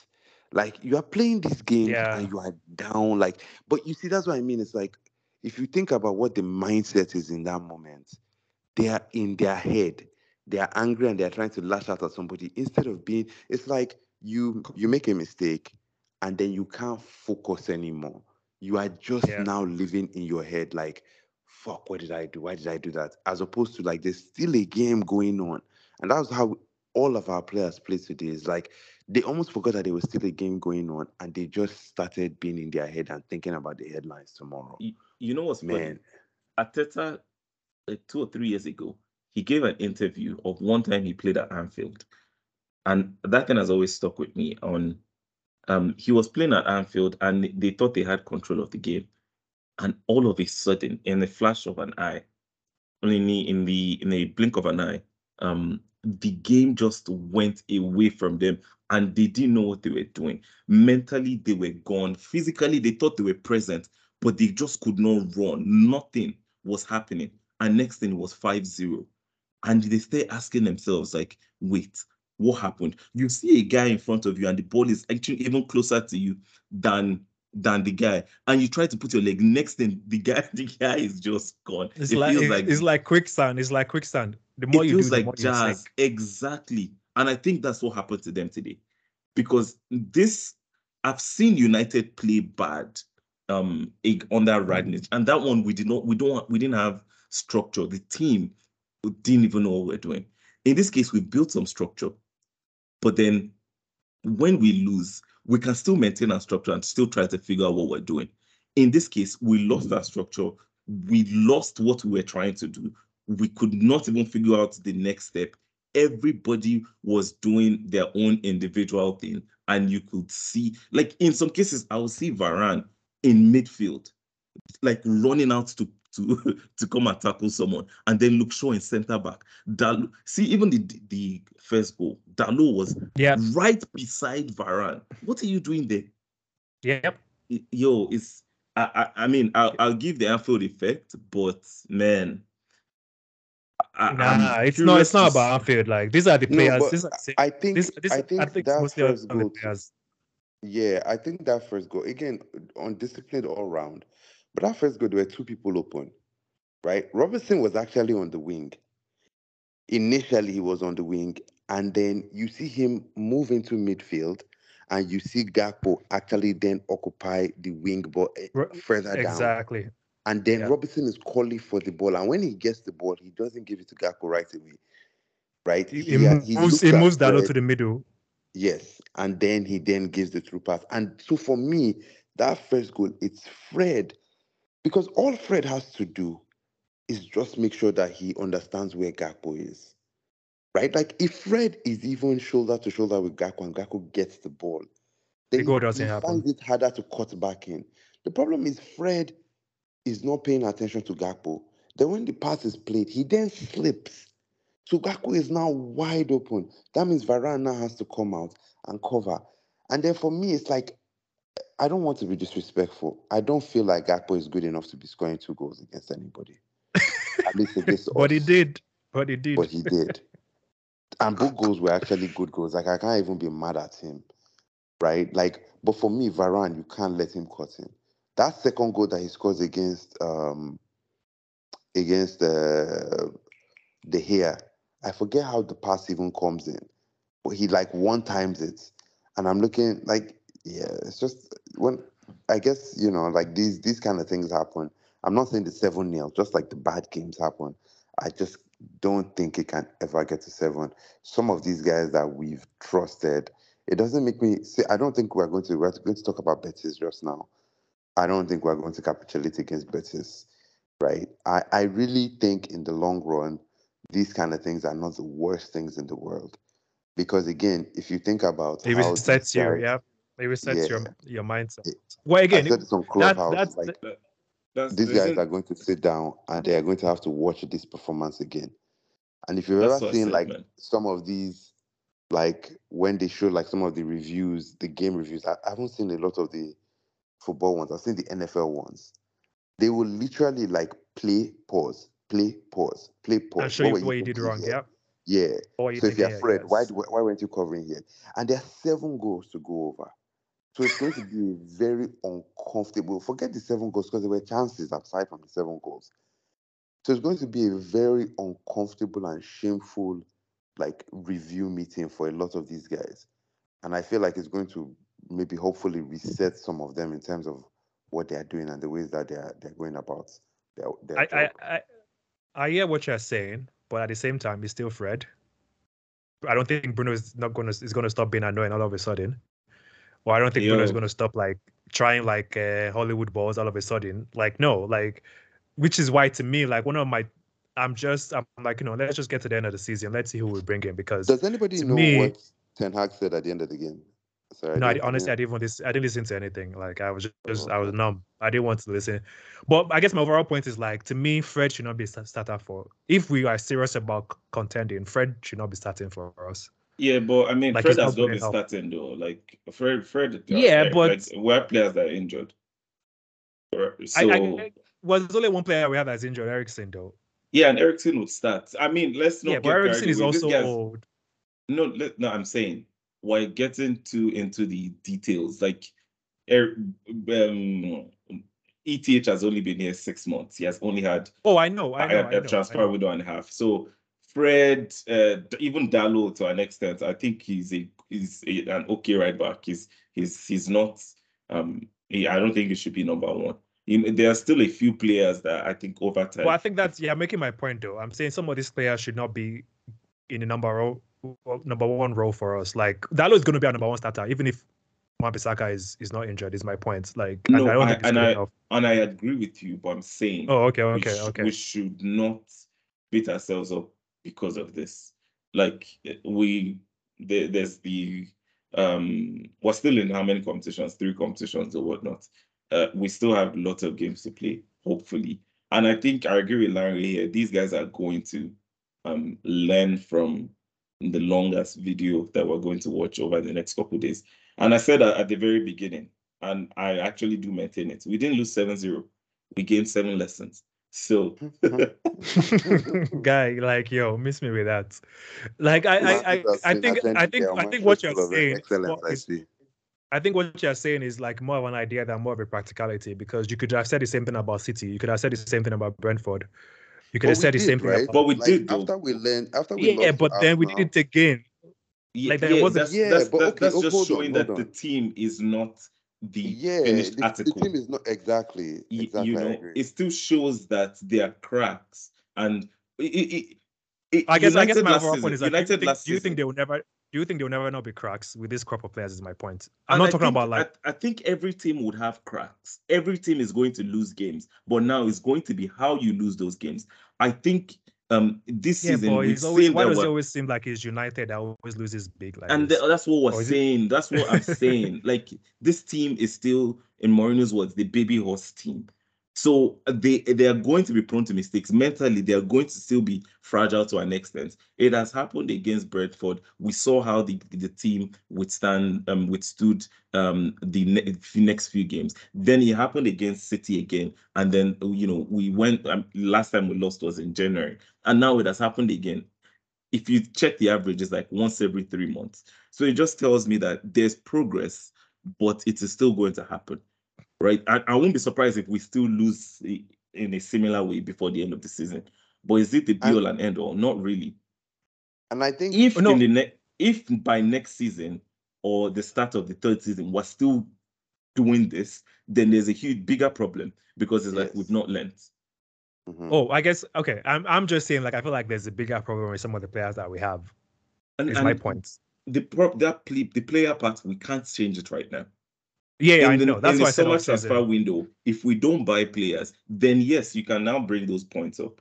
[SPEAKER 5] like you are playing this game
[SPEAKER 3] Yeah.
[SPEAKER 5] and you are down, like. But you see, that's what I mean. It's like if you think about what the mindset is in that moment, they are in their head. They are angry and they are trying to lash out at somebody instead of being. It's like you you make a mistake and then you can't focus anymore. You are just
[SPEAKER 3] Yeah.
[SPEAKER 5] now living in your head like, fuck, what did I do? Why did I do that? As opposed to like there's still a game going on. And that's how all of our players play today. Is like they almost forgot that there was still a game going on and they just started being in their head and thinking about the headlines tomorrow.
[SPEAKER 4] You, you know what's funny?
[SPEAKER 5] Man,
[SPEAKER 4] Arteta, like two or three years ago, he gave an interview of one time he played at Anfield, and that thing has always stuck with me. On, um, he was playing at Anfield, and they thought they had control of the game, and all of a sudden, in the flash of an eye, in the in the in a blink of an eye, um, the game just went away from them, and they didn't know what they were doing. Mentally, they were gone. Physically, they thought they were present, but they just could not run. Nothing was happening. And next thing was 5-0. And they stay asking themselves, like, wait, what happened? You see a guy in front of you, and the ball is actually even closer to you than than the guy. And you try to put your leg next thing, the guy, the guy is just gone.
[SPEAKER 3] It's
[SPEAKER 4] it
[SPEAKER 3] like
[SPEAKER 4] feels
[SPEAKER 3] it's,
[SPEAKER 4] like
[SPEAKER 3] it's like quicksand. It's like quicksand. The more
[SPEAKER 4] it
[SPEAKER 3] you do,
[SPEAKER 4] feels
[SPEAKER 3] the
[SPEAKER 4] like jazz. Exactly. And I think that's what happened to them today. Because this, I've seen United play bad um under Rangnick. And that one we did not, we don't we didn't have structure. The team didn't even know what we're doing. In this case, we built some structure, but then when we lose, we can still maintain our structure and still try to figure out what we're doing. In this case, we lost our structure. We lost what we were trying to do. We could not even figure out the next step. Everybody was doing their own individual thing, and you could see, like in some cases, I would see Varane in midfield, like running out to to to come and tackle someone, and then look Shaw in centre back. Dalot, see even the the first goal, Dalot was
[SPEAKER 3] Yeah.
[SPEAKER 4] right beside Varane. What are you doing there?
[SPEAKER 3] Yep.
[SPEAKER 4] Yo, it's I I, I mean I'll, I'll give the Anfield effect, but man, I, I'm
[SPEAKER 3] Nah, it's not.
[SPEAKER 4] curious
[SPEAKER 3] It's not about Anfield. Like these are the players.
[SPEAKER 5] but
[SPEAKER 3] these are,
[SPEAKER 5] I think
[SPEAKER 3] this, this,
[SPEAKER 5] I think
[SPEAKER 3] I think
[SPEAKER 5] that
[SPEAKER 3] mostly
[SPEAKER 5] first goal
[SPEAKER 3] players.
[SPEAKER 5] Yeah, I think that first goal again undisciplined all round, but that first goal there were two people open, right? Robertson was actually on the wing. Initially, he was on the wing, and then you see him move into midfield, and you see Gakpo actually then occupy the wing, but eh,
[SPEAKER 3] Ro-
[SPEAKER 5] further down.
[SPEAKER 3] Exactly.
[SPEAKER 5] And then
[SPEAKER 3] Yeah.
[SPEAKER 5] Robertson is calling for the ball, and when he gets the ball, he doesn't give it to Gakpo right away, right?
[SPEAKER 3] He,
[SPEAKER 5] He,
[SPEAKER 3] he
[SPEAKER 5] uh,
[SPEAKER 3] moves. He moves
[SPEAKER 5] Dalot
[SPEAKER 3] to the middle.
[SPEAKER 5] Yes, and then he then gives the true pass. And so for me, that first goal, it's Fred, because all Fred has to do is just make sure that he understands where Gakpo is. Right? Like if Fred is even shoulder to shoulder with Gakpo and Gakpo gets the ball,
[SPEAKER 3] The
[SPEAKER 5] then
[SPEAKER 3] goal doesn't
[SPEAKER 5] he
[SPEAKER 3] happen.
[SPEAKER 5] finds it harder to cut back in. The problem is Fred is not paying attention to Gakpo. Then when the pass is played, he then slips. So Gakpo is now wide open. That means Varane now has to come out and cover. And then for me, it's like I don't want to be disrespectful. I don't feel like Gakpo is good enough to be scoring two goals against anybody. At least against
[SPEAKER 3] But he did. But he did.
[SPEAKER 5] But he did. And both goals were actually good goals. Like I can't even be mad at him. Right? Like, but for me, Varane, you can't let him cut in. That second goal that he scores against um against uh, the here, I forget how the pass even comes in. But he like one times it. And I'm looking like, yeah, it's just when I guess, you know, like these these kind of things happen. I'm not saying the seven nil, just like the bad games happen. I just don't think it can ever get to seven. Some of these guys that we've trusted, it doesn't make me say I don't think we're going to we're going to talk about Betis just now. I don't think we're going to capitulate against Betis, right? I, I really think in the long run, these kind of things are not the worst things in the world. Because again, if you think about
[SPEAKER 3] It resets
[SPEAKER 5] these
[SPEAKER 3] you.
[SPEAKER 5] guys-
[SPEAKER 3] Yeah. It resets your
[SPEAKER 5] Yeah.
[SPEAKER 3] your mindset.
[SPEAKER 5] It-
[SPEAKER 3] Well,
[SPEAKER 5] I
[SPEAKER 3] again,
[SPEAKER 5] said this on
[SPEAKER 3] that,
[SPEAKER 5] Clubhouse,
[SPEAKER 3] that's
[SPEAKER 5] like
[SPEAKER 4] That's,
[SPEAKER 5] these guys are going to sit down and they are going to have to watch this performance again. And if you've ever seen
[SPEAKER 4] said,
[SPEAKER 5] like
[SPEAKER 4] man.
[SPEAKER 5] some of these, like when they show like some of the reviews, the game reviews, I, I haven't seen a lot of the football ones. I've seen the NFL ones. They will literally like play, pause, play, pause, play, pause.
[SPEAKER 3] I'll show you what you did wrong.
[SPEAKER 5] here?
[SPEAKER 3] Yeah.
[SPEAKER 5] Yeah.
[SPEAKER 3] Or
[SPEAKER 5] So if you're afraid, why, why weren't you covering here? And there are seven goals to go over. So it's going to be very uncomfortable. Forget the seven goals because there were chances aside from the seven goals. So it's going to be a very uncomfortable and shameful like review meeting for a lot of these guys. And I feel like it's going to maybe hopefully reset some of them in terms of what they are doing and the ways that they are they're going about their, their
[SPEAKER 3] I, I,
[SPEAKER 5] job.
[SPEAKER 3] I, I hear what you're saying, but at the same time, it's still Fred. I don't think Bruno is not gonna is gonna stop being annoying all of a sudden, or I don't think Bruno is gonna stop like trying like uh, Hollywood balls all of a sudden. Like no, like which is why to me, like one of my, I'm just I'm like you know let's just get to the end of the season, let's see who we bring in because
[SPEAKER 5] Does anybody know
[SPEAKER 3] me-
[SPEAKER 5] what Ten Hag said at the end of the game? Sorry,
[SPEAKER 3] no, I,
[SPEAKER 5] didn't-
[SPEAKER 3] honestly, I
[SPEAKER 5] didn't-
[SPEAKER 3] didn't want this. I didn't listen to anything. Like I was just, just I was numb. I didn't want to listen. But I guess my overall point is like to me, Fred should not be starter for. If we are serious about contending, Fred should not be starting for us.
[SPEAKER 4] Yeah, but I mean,
[SPEAKER 3] Like,
[SPEAKER 4] Fred has
[SPEAKER 3] not
[SPEAKER 4] not
[SPEAKER 3] good
[SPEAKER 4] been
[SPEAKER 3] enough.
[SPEAKER 4] starting though. Like Fred, Fred. uh,
[SPEAKER 3] Yeah,
[SPEAKER 4] like,
[SPEAKER 3] but-
[SPEAKER 4] like, we have players that are injured.
[SPEAKER 3] I,
[SPEAKER 4] So
[SPEAKER 3] I, I was only one player we have that's injured, Eriksen though.
[SPEAKER 4] yeah, and Eriksen would start. I mean, let's not
[SPEAKER 3] Yeah,
[SPEAKER 4] get
[SPEAKER 3] but
[SPEAKER 4] Eriksen
[SPEAKER 3] is also old.
[SPEAKER 4] No, let, no, I'm saying we're getting too into the details. Like, er, um, ETH has only been here six months. He has only had
[SPEAKER 3] Oh, I know, I know,
[SPEAKER 4] a
[SPEAKER 3] I know, I
[SPEAKER 4] transfer
[SPEAKER 3] know.
[SPEAKER 4] window and a half. So Fred, uh, even Dalot to an extent, I think he's a he's a, an okay right back. He's he's he's not. Um, he, I don't think he should be number one. There are still a few players that I think over time.
[SPEAKER 3] Well, I think that's yeah, making my point though. I'm saying some of these players should not be in the number number one role for us. Like Dalot is going to be our number one starter, even if Wan-Bissaka is is not injured. Is my point. Like, and I don't
[SPEAKER 4] I- and I-
[SPEAKER 3] enough.
[SPEAKER 4] and I agree with you, but I'm saying
[SPEAKER 3] Oh, okay,
[SPEAKER 4] we
[SPEAKER 3] okay,
[SPEAKER 4] sh-
[SPEAKER 3] okay.
[SPEAKER 4] we should not beat ourselves up because of this. Like we, there, there's the um, we're still in how many competitions? Three competitions or whatnot. Uh, we still have lots of games to play, hopefully. And I think I agree with Larry here. These guys are going to um learn from the longest video that we're going to watch over the next couple of days. And I said at the very beginning, and I actually do maintain it. We didn't lose 7-0. We gained seven lessons. So
[SPEAKER 3] Guy, like yo, miss me with that. Like I, I, I, I think, I think, I think what you're
[SPEAKER 5] eh?
[SPEAKER 3] saying,
[SPEAKER 5] Excellence, I
[SPEAKER 3] is-
[SPEAKER 5] see.
[SPEAKER 3] I think what you're saying is like more of an idea than more of a practicality because you could have said the same thing about City. You could have said the same thing about Brentford. You could
[SPEAKER 5] But
[SPEAKER 3] have
[SPEAKER 5] we
[SPEAKER 3] said the
[SPEAKER 5] did,
[SPEAKER 3] same thing
[SPEAKER 5] right?
[SPEAKER 3] about.
[SPEAKER 4] But we
[SPEAKER 5] Like,
[SPEAKER 4] did, though.
[SPEAKER 5] after we learned after we
[SPEAKER 3] yeah,
[SPEAKER 5] lost
[SPEAKER 3] but then we
[SPEAKER 5] Arsenal,
[SPEAKER 3] did it again.
[SPEAKER 4] Ye-
[SPEAKER 3] Like, there
[SPEAKER 4] yeah,
[SPEAKER 3] wasn't-
[SPEAKER 4] that's,
[SPEAKER 5] Yeah,
[SPEAKER 4] that's,
[SPEAKER 5] but
[SPEAKER 4] that-
[SPEAKER 5] okay,
[SPEAKER 4] that's
[SPEAKER 5] oh,
[SPEAKER 4] just
[SPEAKER 5] hold on,
[SPEAKER 4] showing that
[SPEAKER 5] hold
[SPEAKER 4] the team is not the
[SPEAKER 5] Yeah,
[SPEAKER 4] finished
[SPEAKER 5] the, the team is not exactly exactly.
[SPEAKER 4] you know, it still shows that there are cracks. And it, it, it,
[SPEAKER 3] I guess, I guess
[SPEAKER 4] United
[SPEAKER 3] my
[SPEAKER 4] last
[SPEAKER 3] overall
[SPEAKER 4] season,
[SPEAKER 3] point is that do you
[SPEAKER 4] United
[SPEAKER 3] think, do you think they will never? Do you think there will never not be cracks with this crop of players? Is my point. I'm
[SPEAKER 4] And
[SPEAKER 3] not
[SPEAKER 4] I
[SPEAKER 3] talking
[SPEAKER 4] think-
[SPEAKER 3] about like
[SPEAKER 4] I, I think every team would have cracks. Every team is going to lose games, but now it's going to be how you lose those games. I think um this
[SPEAKER 3] yeah,
[SPEAKER 4] season
[SPEAKER 3] but it's always why does it always seem like it's United that always loses big like
[SPEAKER 4] and
[SPEAKER 3] this?
[SPEAKER 4] th- that's what we're
[SPEAKER 3] is it-
[SPEAKER 4] saying. That's what I'm saying. Like this team is still in Mourinho's words, the baby horse team. So they they are going to be prone to mistakes. Mentally, they are going to still be fragile to an extent. It has happened against Brentford. We saw how the, the team withstand um withstood um the ne- next few games. Then it happened against City again, and then you know we went. Um, last time we lost was in January, and now it has happened again if you check the average, it's like once every three months. So it just tells me that there's progress, but it is still going to happen, right? I, I won't be surprised if we still lose in a similar way before the end of the season. But is it the be
[SPEAKER 5] And-
[SPEAKER 4] all and end all? Not really.
[SPEAKER 5] And I think
[SPEAKER 4] If
[SPEAKER 3] No.
[SPEAKER 4] in the ne- if by next season or the start of the third season we're still doing this, then there's a huge bigger problem because it's like we've not learned.
[SPEAKER 5] Mhm.
[SPEAKER 3] Oh, I guess okay. I'm I'm just saying like I feel like there's a bigger problem with some of the players that we have.
[SPEAKER 4] And,
[SPEAKER 3] Is my
[SPEAKER 4] and
[SPEAKER 3] point.
[SPEAKER 4] the pro- that ple- the player part we can't change it right now.
[SPEAKER 3] Yeah, I
[SPEAKER 4] in the,
[SPEAKER 3] know. That's why I said
[SPEAKER 4] summer transfer window, if we don't buy players, then yes, you can now bring those points up,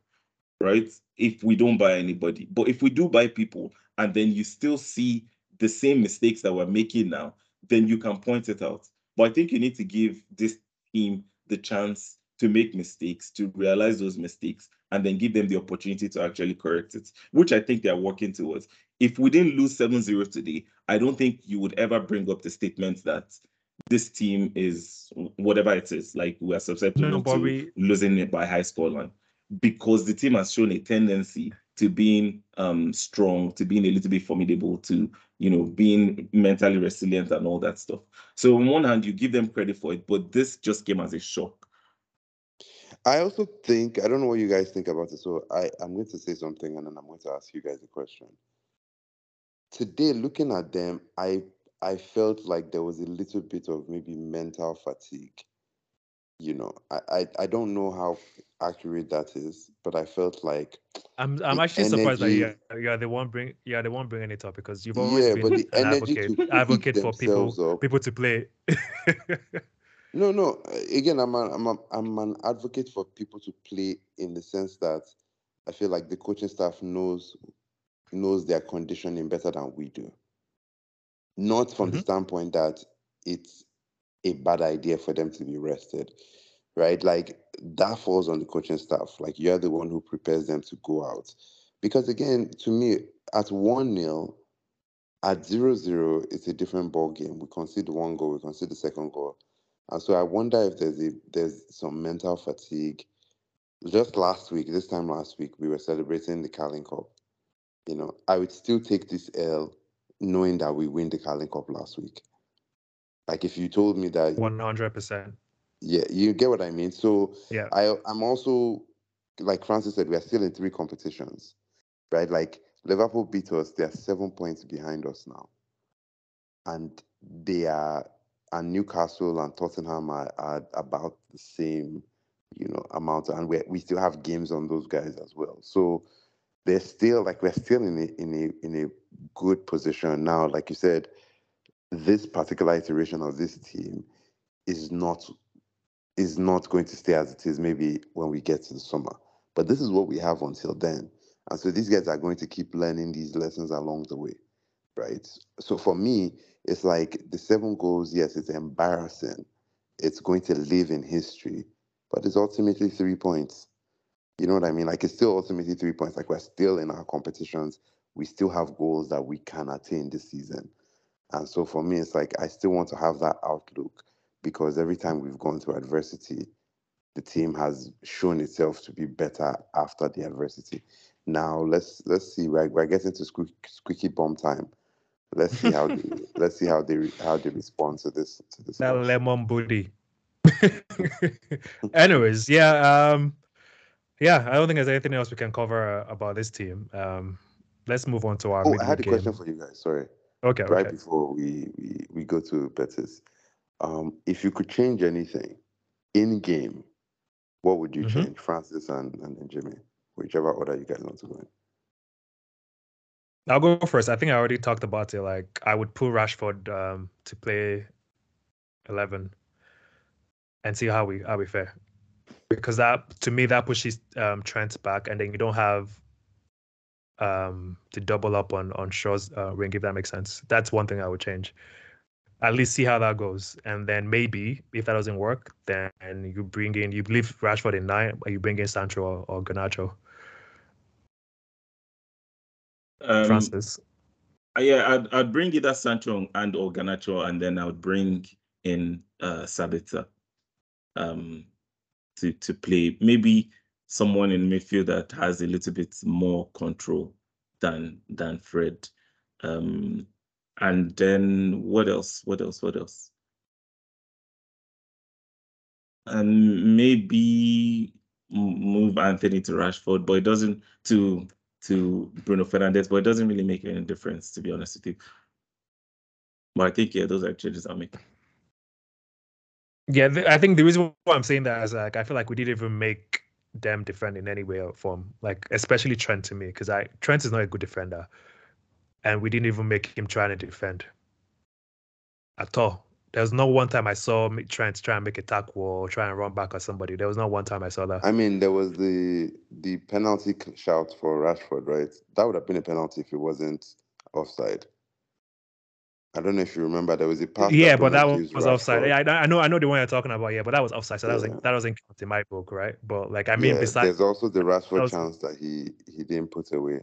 [SPEAKER 4] right? If we don't buy anybody, but if we do buy people, and then you still see the same mistakes that we're making now, then you can point it out. But I think you need to give this team the chance to make mistakes, to realize those mistakes, and then give them the opportunity to actually correct it, which I think they are working towards. If we didn't lose 7-0 today, I don't think you would ever bring up the statement that this team is whatever it is, like we are susceptible
[SPEAKER 3] No, but
[SPEAKER 4] to
[SPEAKER 3] we-
[SPEAKER 4] losing it by high score line because the team has shown a tendency to being um strong, to being a little bit formidable, to you know being mentally resilient and all that stuff. So on one hand, you give them credit for it, but this just came as a shock.
[SPEAKER 5] I also think I don't know what you guys think about it. So I I'm going to say something and then I'm going to ask you guys a question. Today, looking at them, I I felt like there was a little bit of maybe mental fatigue. You know, I I, I don't know how accurate that is, but I felt like
[SPEAKER 3] I'm I'm actually surprised that
[SPEAKER 5] energy-
[SPEAKER 3] you're, you're the one bring you're the one bringing it up because you've always
[SPEAKER 5] yeah,
[SPEAKER 3] been an
[SPEAKER 5] energy
[SPEAKER 3] advocate advocate for people
[SPEAKER 5] up.
[SPEAKER 3] people to play.
[SPEAKER 5] No, no. Again, I'm a, I'm a, I'm an advocate for people to play in the sense that I feel like the coaching staff knows knows their conditioning better than we do. Not from the
[SPEAKER 3] Mhm.
[SPEAKER 5] standpoint that it's a bad idea for them to be rested, right? Like that falls on the coaching staff. Like you're the one who prepares them to go out. Because again, to me, at one nil, at zero zero, it's a different ball game. We concede one goal, we concede the second goal. And so I wonder if there's a there's some mental fatigue. Just last week, this time last week, we were celebrating the Carling Cup. You know, I would still take this L knowing that we win the Carling Cup last week. Like if you told me that
[SPEAKER 3] One hundred percent.
[SPEAKER 5] yeah, you get what I mean. So
[SPEAKER 3] Yeah.
[SPEAKER 5] I I'm also like Francis said, we are still in three competitions, right? Like Liverpool beat us, they are seven points behind us now. And they are and Newcastle and Tottenham are, are about the same, you know, amount. And we we still have games on those guys as well. So they're still like we're still in a in a in a good position now. Like you said, this particular iteration of this team is not is not going to stay as it is maybe when we get to the summer. But this is what we have until then. And so these guys are going to keep learning these lessons along the way. Right. So for me, it's like the seven goals, yes, it's embarrassing. It's going to live in history, but it's ultimately three points. You know what I mean? Like it's still ultimately three points. Like we're still in our competitions. We still have goals that we can attain this season. And so for me, it's like I still want to have that outlook because every time we've gone through adversity, the team has shown itself to be better after the adversity. Now let's let's see. We're, we're getting to squeak, squeaky bomb time. Let's see how they let's see how they how they respond to this to this.
[SPEAKER 3] That
[SPEAKER 5] loss.
[SPEAKER 3] lemon booty. Anyways, yeah, um, yeah. I don't think there's anything else we can cover uh, about this team. Um, let's move on to our.
[SPEAKER 5] Oh, I had a
[SPEAKER 3] midweek
[SPEAKER 5] question for you guys. Sorry,
[SPEAKER 3] Okay,
[SPEAKER 5] right
[SPEAKER 3] okay.
[SPEAKER 5] before we, we we go to Betis. Um, if you could change anything in game, what would you
[SPEAKER 3] Mhm.
[SPEAKER 5] change, Francis and and then Jimmy, whichever order you guys want to go in?
[SPEAKER 3] I'll go first. I think I already talked about it. Like I would pull Rashford um, to play eleven and see how we how we fare. Because that to me that pushes um, Trent back, and then you don't have um, to double up on on Shaw's uh, ring if that makes sense. That's one thing I would change. At least see how that goes, and then maybe if that doesn't work, then you bring in you leave Rashford in nine, or you bring in Sancho or, or Garnacho.
[SPEAKER 4] Um,
[SPEAKER 3] Francis.
[SPEAKER 4] uh, yeah, I'd, I'd bring either Sancho and or Garnacho, and then I would bring in uh, Sabitzer um, to to play. Maybe someone in midfield that has a little bit more control than than Fred. Um, and then what else? What else? What else? And maybe move Antony to Rashford, but it doesn't to to Bruno Fernandes, but it doesn't really make any difference to be honest with you. But I think yeah, those are changes I'll make.
[SPEAKER 3] Yeah, I think the reason why I'm saying that is like I feel like we didn't even make them defend in any way or form. Like especially Trent to me, because I Trent is not a good defender, and we didn't even make him try to defend at all. There was no one time I saw Trent try and make a tackle or try and run back at somebody. There was not one time I saw that.
[SPEAKER 5] I mean, there was the the penalty shout for Rashford, right? That would have been a penalty if it wasn't offside. I don't know if you remember. There was a pass.
[SPEAKER 3] yeah, but
[SPEAKER 5] Bruno
[SPEAKER 3] that
[SPEAKER 5] gives
[SPEAKER 3] was offside. Yeah, I, I know, I know the one you're talking about. Yeah, but that was offside, so that
[SPEAKER 5] Yeah.
[SPEAKER 3] wasn't that doesn't count in my book, right? But like I mean,
[SPEAKER 5] yeah,
[SPEAKER 3] besides
[SPEAKER 5] there's also the Rashford
[SPEAKER 3] was-
[SPEAKER 5] chance that he he didn't put away,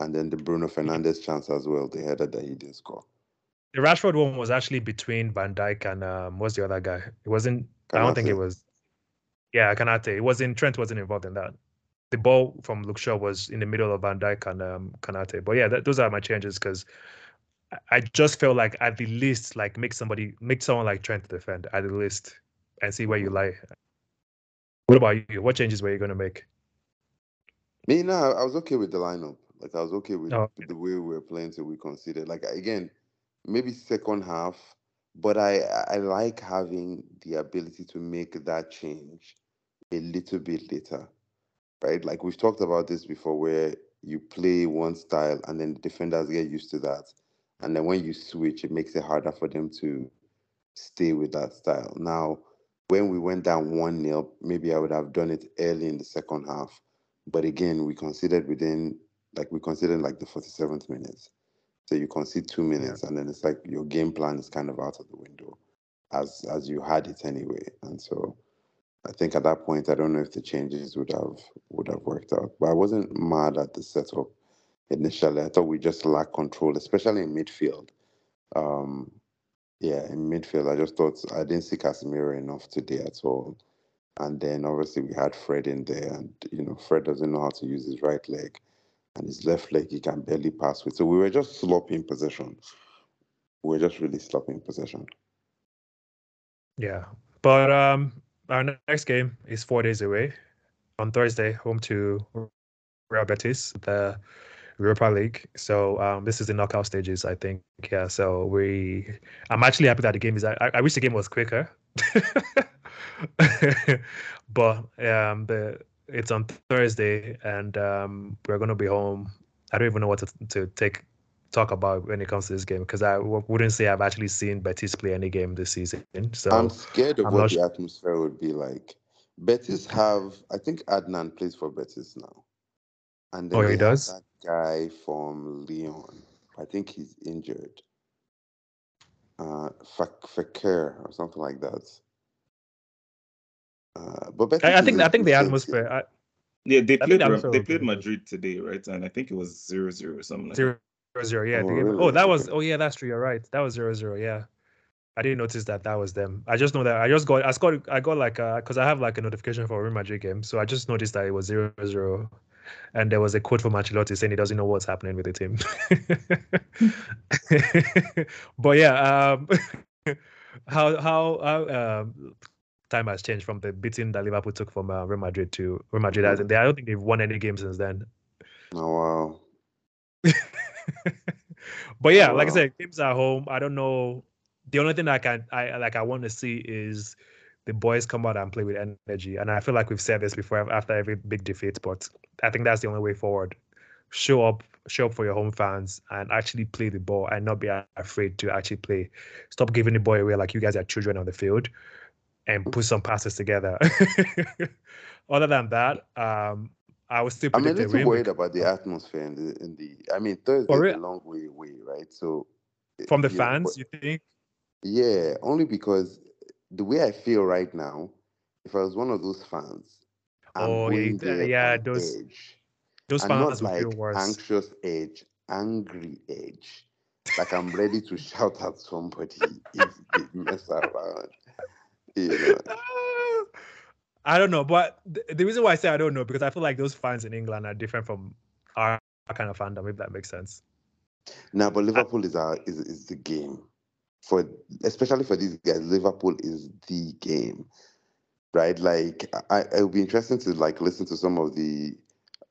[SPEAKER 5] and then the Bruno Fernandes chance as well, the header that he didn't score.
[SPEAKER 3] the Rashford one was actually between Van Dijk and um, what's the other guy? It wasn't. I don't think it was. Yeah, Konaté. It wasn't. Trent wasn't involved in that. The ball from Luke Shaw was in the middle of Van Dijk and um, Konaté. But yeah, that, those are my changes because I just felt like at the least, like make somebody, make someone like Trent defend at the least, and see where you lie. What about you? What changes were you going to make?
[SPEAKER 5] Me, no, I was okay with the lineup. Like I was okay with,
[SPEAKER 3] Oh,
[SPEAKER 5] with the way we were playing till we conceded. Like again, maybe second half, but I I like having the ability to make that change a little bit later, right? Like we've talked about this before, where you play one style and then the defenders get used to that, and then when you switch, it makes it harder for them to stay with that style. Now, when we went down 1 nil, maybe I would have done it early in the second half, but again, we considered within like we considered like the 47th minutes. So you concede two minutes, and then it's like your game plan is kind of out of the window, as as you had it anyway. And so, I think at that point, I don't know if the changes would have would have worked out. But I wasn't mad at the setup initially. I thought we just lacked control, especially in midfield. Um, yeah, in midfield, I just thought I didn't see Casemiro enough today at all. And then obviously we had Fred in there, and you know Fred doesn't know how to use his right leg, and his left leg he can barely pass with. So we were just sloppy in possession. We were just really sloppy in possession.
[SPEAKER 3] Yeah, but um, our next game is four days away on Thursday, home to Real Betis, the Europa League. So um, this is the knockout stages, I think. Yeah, so we, I'm actually happy that the game is. I, I wish the game was quicker, but um, the it's on Thursday, and um, we're gonna be home. I don't even know what to, to take talk about when it comes to this game because I w- wouldn't say I've actually seen Betis play any game this season. So
[SPEAKER 5] I'm scared of
[SPEAKER 3] I'm
[SPEAKER 5] what the atmosphere would be like. Betis have, I think Adnan plays for Betis now, and
[SPEAKER 3] Oh, he does?
[SPEAKER 5] That guy from Leon. I think he's injured. Uh, Fak- Fakir or something like that. Uh, but
[SPEAKER 3] I, I think I think the
[SPEAKER 5] decent
[SPEAKER 3] atmosphere. I,
[SPEAKER 4] Yeah, they played
[SPEAKER 3] that
[SPEAKER 4] they played Madrid today, right? And I think it was zero zero or something like
[SPEAKER 3] Zero zero, yeah.
[SPEAKER 5] Oh, really?
[SPEAKER 3] Oh, that was. Oh, yeah, that's true. You're right. That was zero zero. Yeah, I didn't notice that that was them. I just know that I just got. I got. I got like because I have like a notification for a Real Madrid game, so I just noticed that it was zero zero, and there was a quote from Ancelotti saying he doesn't know what's happening with the team. but yeah, um, how how how um, time has changed from the beating that Liverpool took from uh, Real Madrid to Real Madrid. In, I don't think they've won any game since then.
[SPEAKER 5] Oh wow.
[SPEAKER 3] but yeah,
[SPEAKER 5] Oh,
[SPEAKER 3] like I said, games at home. I don't know. The only thing I can I like I want to see is the boys come out and play with energy. And I feel like we've said this before after every big defeat, but I think that's the only way forward. show up, show up for your home fans and actually play the ball and not be afraid to actually play. Stop giving the ball away like you guys are children on the field and put some passes together. Other than that, um, I was still.
[SPEAKER 5] I'm a little worried about the atmosphere in the in the. I mean, Thursday is a long way away, right? So
[SPEAKER 3] from the
[SPEAKER 5] know,
[SPEAKER 3] fans.
[SPEAKER 5] but-
[SPEAKER 3] You think?
[SPEAKER 5] Yeah, only because the way I feel right now, if I was one of those fans, I'm
[SPEAKER 3] Oh, yeah,
[SPEAKER 5] going
[SPEAKER 3] th-
[SPEAKER 5] there
[SPEAKER 3] yeah, those-
[SPEAKER 5] edge.
[SPEAKER 3] Those
[SPEAKER 5] and
[SPEAKER 3] fans
[SPEAKER 5] not like
[SPEAKER 3] worse.
[SPEAKER 5] anxious edge, angry edge. Like I'm ready to shout at somebody if they mess around. You know.
[SPEAKER 3] I don't know, but th- the reason why I say I don't know because I feel like those fans in England are different from our kind of fandom, if that makes sense.
[SPEAKER 5] Now, but Liverpool is our is, is the game for especially for these guys. Liverpool is the game, right? Like I, it would be interesting to like listen to some of the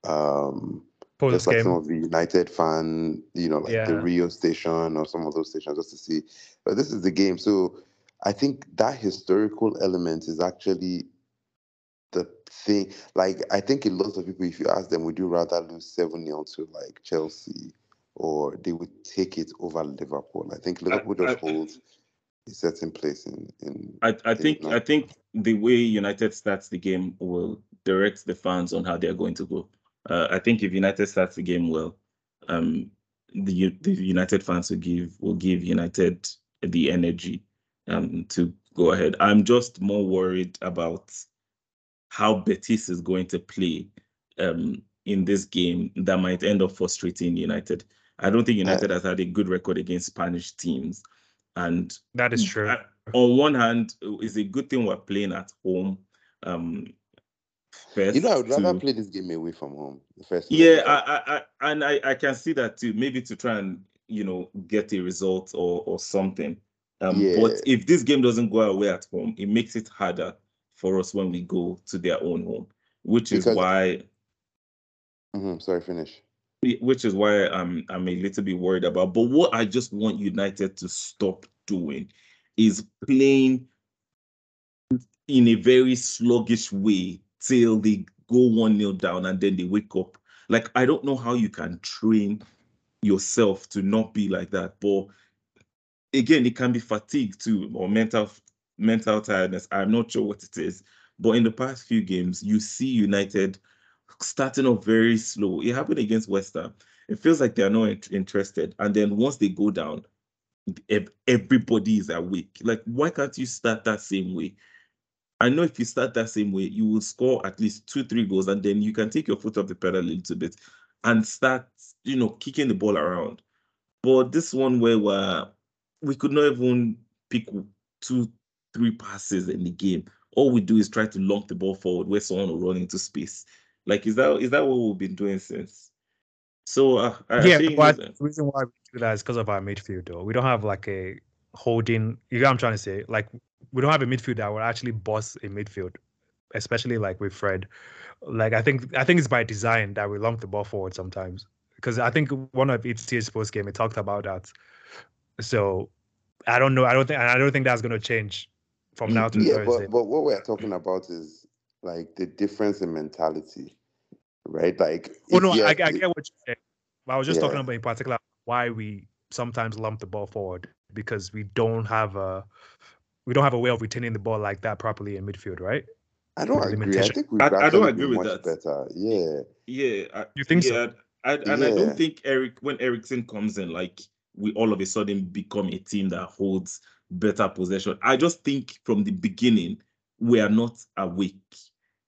[SPEAKER 5] um
[SPEAKER 3] Post
[SPEAKER 5] just like some of the United fan, you know, like the Rio station or some of those stations just to see. But this is the game. So I think that historical element is actually the thing. Like I think a lot of people, if you ask them, would you rather lose 7 0 to like Chelsea or they would take it over Liverpool? I think Liverpool just
[SPEAKER 4] I-
[SPEAKER 5] holds a certain place in in
[SPEAKER 4] I, I
[SPEAKER 5] in
[SPEAKER 4] think. I think the way United starts the game will direct the fans on how they're going to go. Uh, I think if United starts the game well, um, the the United fans will give will give United the energy um to go ahead. I'm just more worried about how Betis is going to play um in this game that might end up frustrating United. I don't think United has had a good record against Spanish teams, and
[SPEAKER 3] that is true.
[SPEAKER 4] I- on one hand, it's a good thing we're playing at home. Um, first
[SPEAKER 5] You know, I would rather
[SPEAKER 4] to-
[SPEAKER 5] play this game away from home. The first
[SPEAKER 4] yeah, I, I, I, and I, I can see that too. Maybe to try and you know get a result or or something. Um, but if this game doesn't go away at home, it makes it harder for us when we go to their own home, which is
[SPEAKER 5] Because-
[SPEAKER 4] why
[SPEAKER 5] Mhm, Sorry, finish.
[SPEAKER 4] Which is why I'm I'm a little bit worried about. But what I just want United to stop doing is playing in a very sluggish way till they go one nil down and then they wake up. Like I don't know how you can train yourself to not be like that. But again, it can be fatigue too or mental mental tiredness. I'm not sure what it is. But in the past few games, you see United starting off very slow. It happened against West Ham. It feels like they're not int- interested. And then once they go down, ev- everybody is awake. Like, why can't you start that same way? I know if you start that same way, you will score at least two, three goals, and then you can take your foot off the pedal a little bit and start, you know, kicking the ball around. But this one where we're, we could not even pick two, three passes in the game. All we do is try to lump the ball forward where someone will run into space. Like, is that is that what we've been doing since? So uh, I, I
[SPEAKER 3] yeah,
[SPEAKER 4] think
[SPEAKER 3] but the reason why we do that is because of our midfield, though. We don't have like a holding. You know what I'm trying to say? Like, we don't have a midfield that will actually boss a midfield, especially like with Fred. Like, I think I think it's by design that we lump the ball forward sometimes. Because I think one of ET's post game, it talked about that. So I don't know. I don't think. I don't think that's going to change from now to
[SPEAKER 5] yeah,
[SPEAKER 3] Thursday.
[SPEAKER 5] but but what we're talking about is like the difference in mentality, right? Like,
[SPEAKER 3] Oh no,
[SPEAKER 5] you
[SPEAKER 3] I, I get what you're saying. But I was just talking about in particular why we sometimes lump the ball forward because we don't have a we don't have a way of retaining the ball like that properly in midfield, right?
[SPEAKER 5] I don't agree. I think we've
[SPEAKER 4] I- I don't agree
[SPEAKER 5] been
[SPEAKER 4] with
[SPEAKER 5] much
[SPEAKER 4] that.
[SPEAKER 5] better. Yeah,
[SPEAKER 4] Yeah, I,
[SPEAKER 3] You think so?
[SPEAKER 4] yeah, I, and I don't think Eric when Eriksen comes in, like we all of a sudden become a team that holds better possession. I just think from the beginning we are not awake.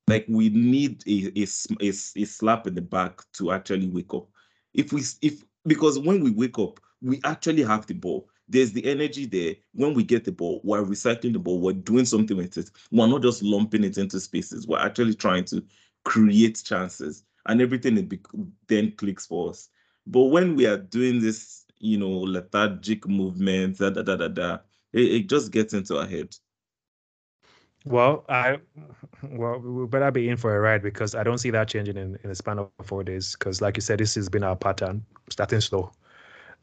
[SPEAKER 4] Like we need a a a slap in the back to actually wake up. If we if because when we wake up, we actually have the ball. There's the energy there. When we get the ball, we're recycling the ball. We're doing something with it. We're not just lumping it into spaces. We're actually trying to create chances and everything it then clicks for us. But when we are doing this, you know, lethargic movements, da da da da da, it, it just gets into our head.
[SPEAKER 3] Well, I well we better be in for a ride because I don't see that changing in, in the span of four days. Because like you said, this has been our pattern, starting slow.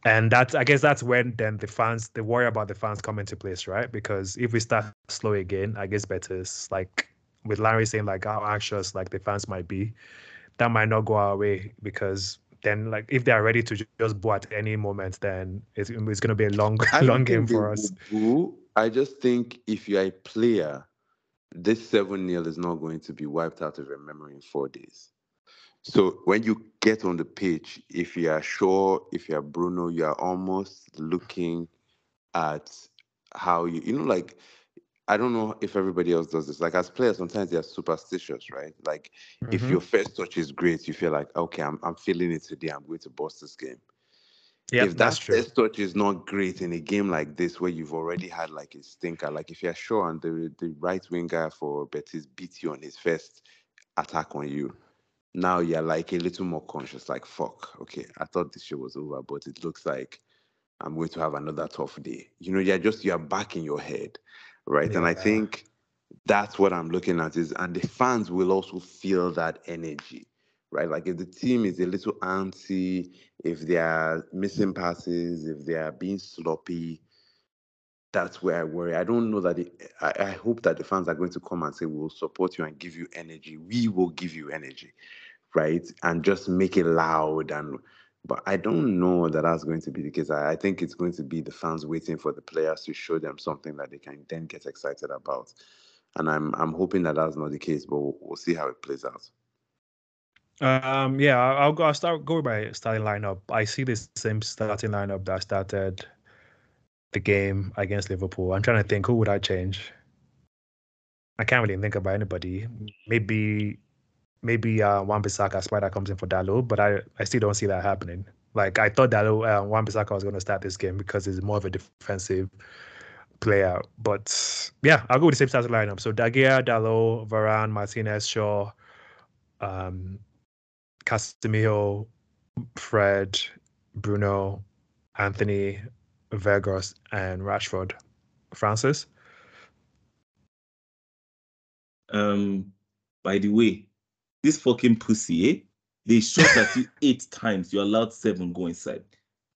[SPEAKER 3] And that's I guess that's when then the fans the worry about the fans come into place, right? Because if we start slow again, I guess better is like with Larry saying like how anxious like the fans might be, that might not go our way because then like if they are ready to just boo at any moment, then it's, it's going to be a long,
[SPEAKER 5] I
[SPEAKER 3] long game for us.
[SPEAKER 5] boo. I just think if you're a player, this 7 0 is not going to be wiped out of your memory in four days. So when you get on the pitch, if you are Shaw, if you are Bruno, you are almost looking at how you, you know, like, I don't know if everybody else does this. Like as players, sometimes they are superstitious, right? Like if
[SPEAKER 3] Mhm.
[SPEAKER 5] your first touch is great, you feel like, okay, I'm, I'm feeling it today. I'm going to boss this game
[SPEAKER 3] Yep,
[SPEAKER 5] if
[SPEAKER 3] that's
[SPEAKER 5] that
[SPEAKER 3] true.
[SPEAKER 5] first touch is not great in a game like this where you've already had like a stinker, like if you're Shaw and the the right winger for Betis beat you on his first attack on you, now you're like a little more conscious, like fuck, okay, I thought this show was over, but it looks like I'm going to have another tough day. You know, you're just you're back in your head, right? And I think that's what I'm looking at is and the fans will also feel that energy right? Like if the team is a little antsy, if they are missing passes, if they are being sloppy, that's where I worry. I don't know that it, I, I hope that the fans are going to come and say, We'll support you and give you energy. We will give you energy, right? And just make it loud and but I don't know that that's going to be the case. I, I think it's going to be the fans waiting for the players to show them something that they can then get excited about. And I'm I'm hoping that that's not the case, but we'll, we'll see how it plays out.
[SPEAKER 3] Um, yeah, I'll go. I'll start go by starting lineup. I see the same starting lineup that started the game against Liverpool. I'm trying to think who would I change. I can't really think about anybody. Maybe, maybe uh, Wan Bissaka Spider comes in for Dalot, but I I still don't see that happening. Like I thought Dalot uh, Wan Bissaka was going to start this game because he's more of a defensive player. But yeah, I'll go with the same starting lineup. So Dagia, Dalot, Varane, Martinez, Shaw, um, Casemiro, Fred, Bruno, Antony, Weghorst, and Rashford. Francis.
[SPEAKER 4] Um, by the way, this fucking pussy, eh? They shot at you eight times. You allowed seven go inside.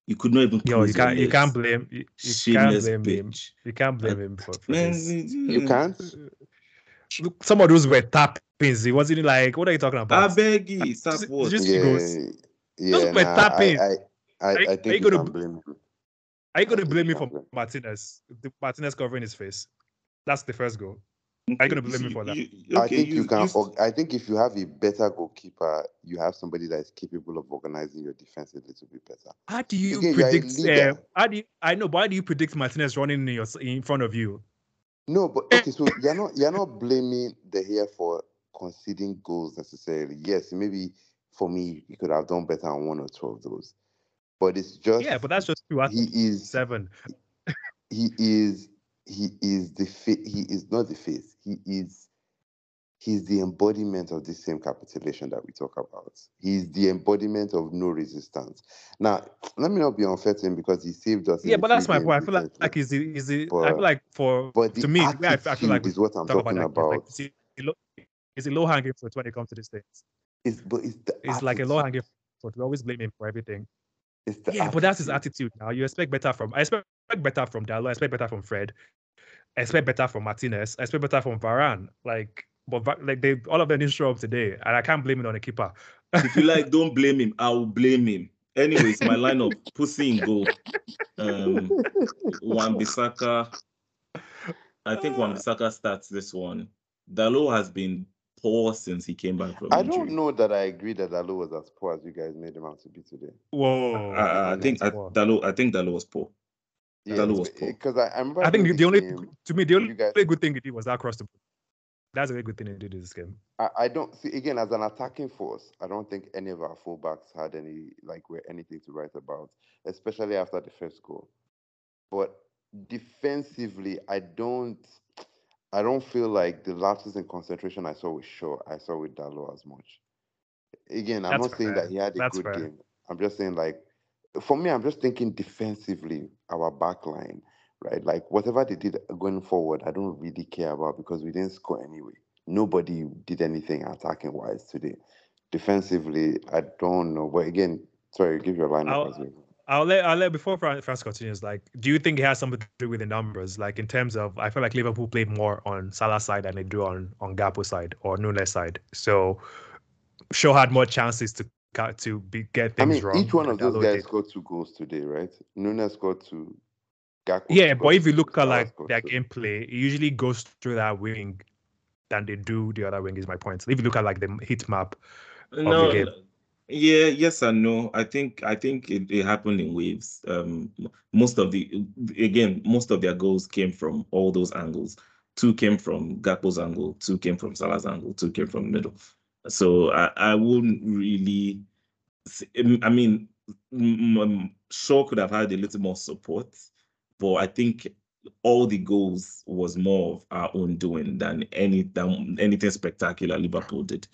[SPEAKER 4] You could not even.
[SPEAKER 3] Yo,
[SPEAKER 4] close
[SPEAKER 3] you can't you can't blame you, you can't
[SPEAKER 4] Shameless
[SPEAKER 3] blame him.
[SPEAKER 4] bitch.
[SPEAKER 3] You can't blame him for, for
[SPEAKER 4] Man,
[SPEAKER 3] this.
[SPEAKER 5] You can't?
[SPEAKER 3] Look, some of those were tappings. It wasn't like what are you talking about?
[SPEAKER 4] I
[SPEAKER 3] about?
[SPEAKER 4] beg you, stop
[SPEAKER 3] Just-
[SPEAKER 4] what?
[SPEAKER 3] just-
[SPEAKER 5] yeah,
[SPEAKER 3] goes.
[SPEAKER 5] yeah.
[SPEAKER 3] Those were
[SPEAKER 5] nah,
[SPEAKER 3] tapping.
[SPEAKER 5] I, I, I,
[SPEAKER 3] Are you-
[SPEAKER 5] I think
[SPEAKER 3] you
[SPEAKER 5] you
[SPEAKER 3] gonna
[SPEAKER 5] can
[SPEAKER 3] b-
[SPEAKER 5] blame him.
[SPEAKER 3] Are you going to blame me for
[SPEAKER 5] blame-
[SPEAKER 3] Martinez? The Martinez covering his face. That's the first goal. Are you gonna blame me for that?
[SPEAKER 5] I think you, can. org- I think if you have a better goalkeeper, you have somebody that is capable of organizing your defense a little bit better.
[SPEAKER 3] How do you
[SPEAKER 5] Again, you are a
[SPEAKER 3] predict?
[SPEAKER 5] leader.
[SPEAKER 3] Uh, how do you, I know, but how do you predict Martinez running in your in front of you?
[SPEAKER 5] No, but okay, so you're not you're not blaming De Gea for conceding goals necessarily. Yes, maybe for me, he could have done better on one or two of those. But it's just
[SPEAKER 3] Yeah, but that's just two
[SPEAKER 5] he is
[SPEAKER 3] seven.
[SPEAKER 5] he is he is the fa- he is not the face he is he's the embodiment of the same capitulation that we talk about he's the embodiment of no resistance now let me not be unfair to him because he saved us
[SPEAKER 3] Yeah, but that's my point. I feel like, like is the is the I feel like for
[SPEAKER 5] but
[SPEAKER 3] to me, I, feel like
[SPEAKER 5] is what i'm
[SPEAKER 3] talk about
[SPEAKER 5] talking
[SPEAKER 3] like
[SPEAKER 5] about
[SPEAKER 3] it's a low, it's a low hanging fruit when it comes to these things.
[SPEAKER 5] it's but it's the
[SPEAKER 3] It's like a low hanging fruit. We always blame him for everything.
[SPEAKER 5] it's the
[SPEAKER 3] yeah, but that's his
[SPEAKER 5] attitude.
[SPEAKER 3] attitude now. You expect better from I expect better from Dalot, I expect better from Fred, I expect better from Martinez, I expect better from Varane. Like but like they all of them didn't show up today, and I can't blame it on the keeper.
[SPEAKER 4] if you like, don't blame him. I will blame him. Anyways, my lineup: Pussy in goal. Um, Wan Bissaka. I think Wan Bissaka starts this one. Dalot has been poor since he came back from
[SPEAKER 5] i
[SPEAKER 4] injury.
[SPEAKER 5] don't know that i agree that Dalot was as poor as you guys made him out to be today
[SPEAKER 3] Whoa.
[SPEAKER 4] I, I think I,
[SPEAKER 3] that's.
[SPEAKER 4] Dalot. I think Dalot was poor. Dalot was poor.
[SPEAKER 5] because I, I remember
[SPEAKER 3] I think the only
[SPEAKER 5] game,
[SPEAKER 3] to me the only
[SPEAKER 5] you guys
[SPEAKER 3] good thing he did was that cross the that's a very good thing he did in this game.
[SPEAKER 5] I, I don't see again as an attacking force. I don't think any of our fullbacks had any like were anything to write about, especially after the first goal. But defensively, I don't. I don't feel like the lapses in concentration I saw with Shaw, I saw with Dalot as much. Again, I'm
[SPEAKER 3] That's
[SPEAKER 5] not saying
[SPEAKER 3] fair.
[SPEAKER 5] that he had a
[SPEAKER 3] That's
[SPEAKER 5] good
[SPEAKER 3] fair.
[SPEAKER 5] game. I'm just saying like, for me, I'm just thinking defensively, our back line, right? Like whatever they did going forward, I don't really care about because we didn't score anyway. Nobody did anything attacking wise today. Defensively, I don't know. But again, sorry, give your lineup
[SPEAKER 3] I'll-
[SPEAKER 5] as well.
[SPEAKER 3] I'll let I'll let before Fran- France continues. Like, do you think it has something to do with the numbers? Like in terms of, I feel like Liverpool played more on Salah's side than they do on on Gakpo's side or Nunez side. So, Shaw had more chances to ca- to be, get
[SPEAKER 5] I mean,
[SPEAKER 3] wrong.
[SPEAKER 5] each one of those
[SPEAKER 3] Dalot
[SPEAKER 5] guys
[SPEAKER 3] did.
[SPEAKER 5] scored two goals today, right? Nunez scored two. Gakpo
[SPEAKER 3] Yeah, but if you look at like
[SPEAKER 5] scored
[SPEAKER 3] their
[SPEAKER 5] two.
[SPEAKER 3] gameplay, it usually goes through that wing than they do the other wing. Is my point. If you look at like the heat map,
[SPEAKER 4] no, of the
[SPEAKER 3] game.
[SPEAKER 4] Yeah, yes and no. I think I think it, it happened in waves. Um, most of the again, most of their goals came from all those angles. Two came from Gakpo's angle, two came from Salah's angle, two came from middle. So I, I wouldn't really. I mean, um, Shaw could have had a little more support, but I think all the goals was more of our own doing than any than anything spectacular Liverpool did.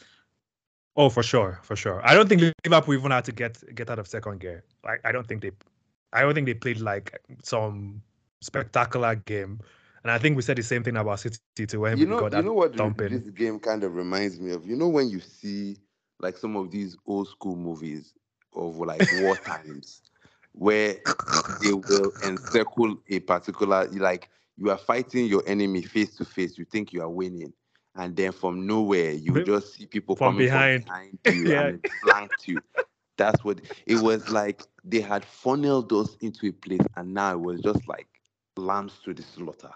[SPEAKER 3] Oh for sure, for sure. I don't think Liverpool even had to get get out of second gear. I, I don't think they, I don't think they played like some spectacular game. And I think we said the same thing about City too when
[SPEAKER 5] You
[SPEAKER 3] we
[SPEAKER 5] know,
[SPEAKER 3] got
[SPEAKER 5] you
[SPEAKER 3] that
[SPEAKER 5] know what
[SPEAKER 3] thumping.
[SPEAKER 5] this game kind of reminds me of. You know when you see like some of these old school movies of like war times, where they will encircle a particular like you are fighting your enemy face to face. You think you are winning, and then from nowhere you
[SPEAKER 3] Be-
[SPEAKER 5] just see people
[SPEAKER 3] from
[SPEAKER 5] coming
[SPEAKER 3] behind.
[SPEAKER 5] from behind you
[SPEAKER 3] Yeah.
[SPEAKER 5] and it flanked you. That's what it was like. They had funneled us into a place, and now it was just like lambs to the slaughter.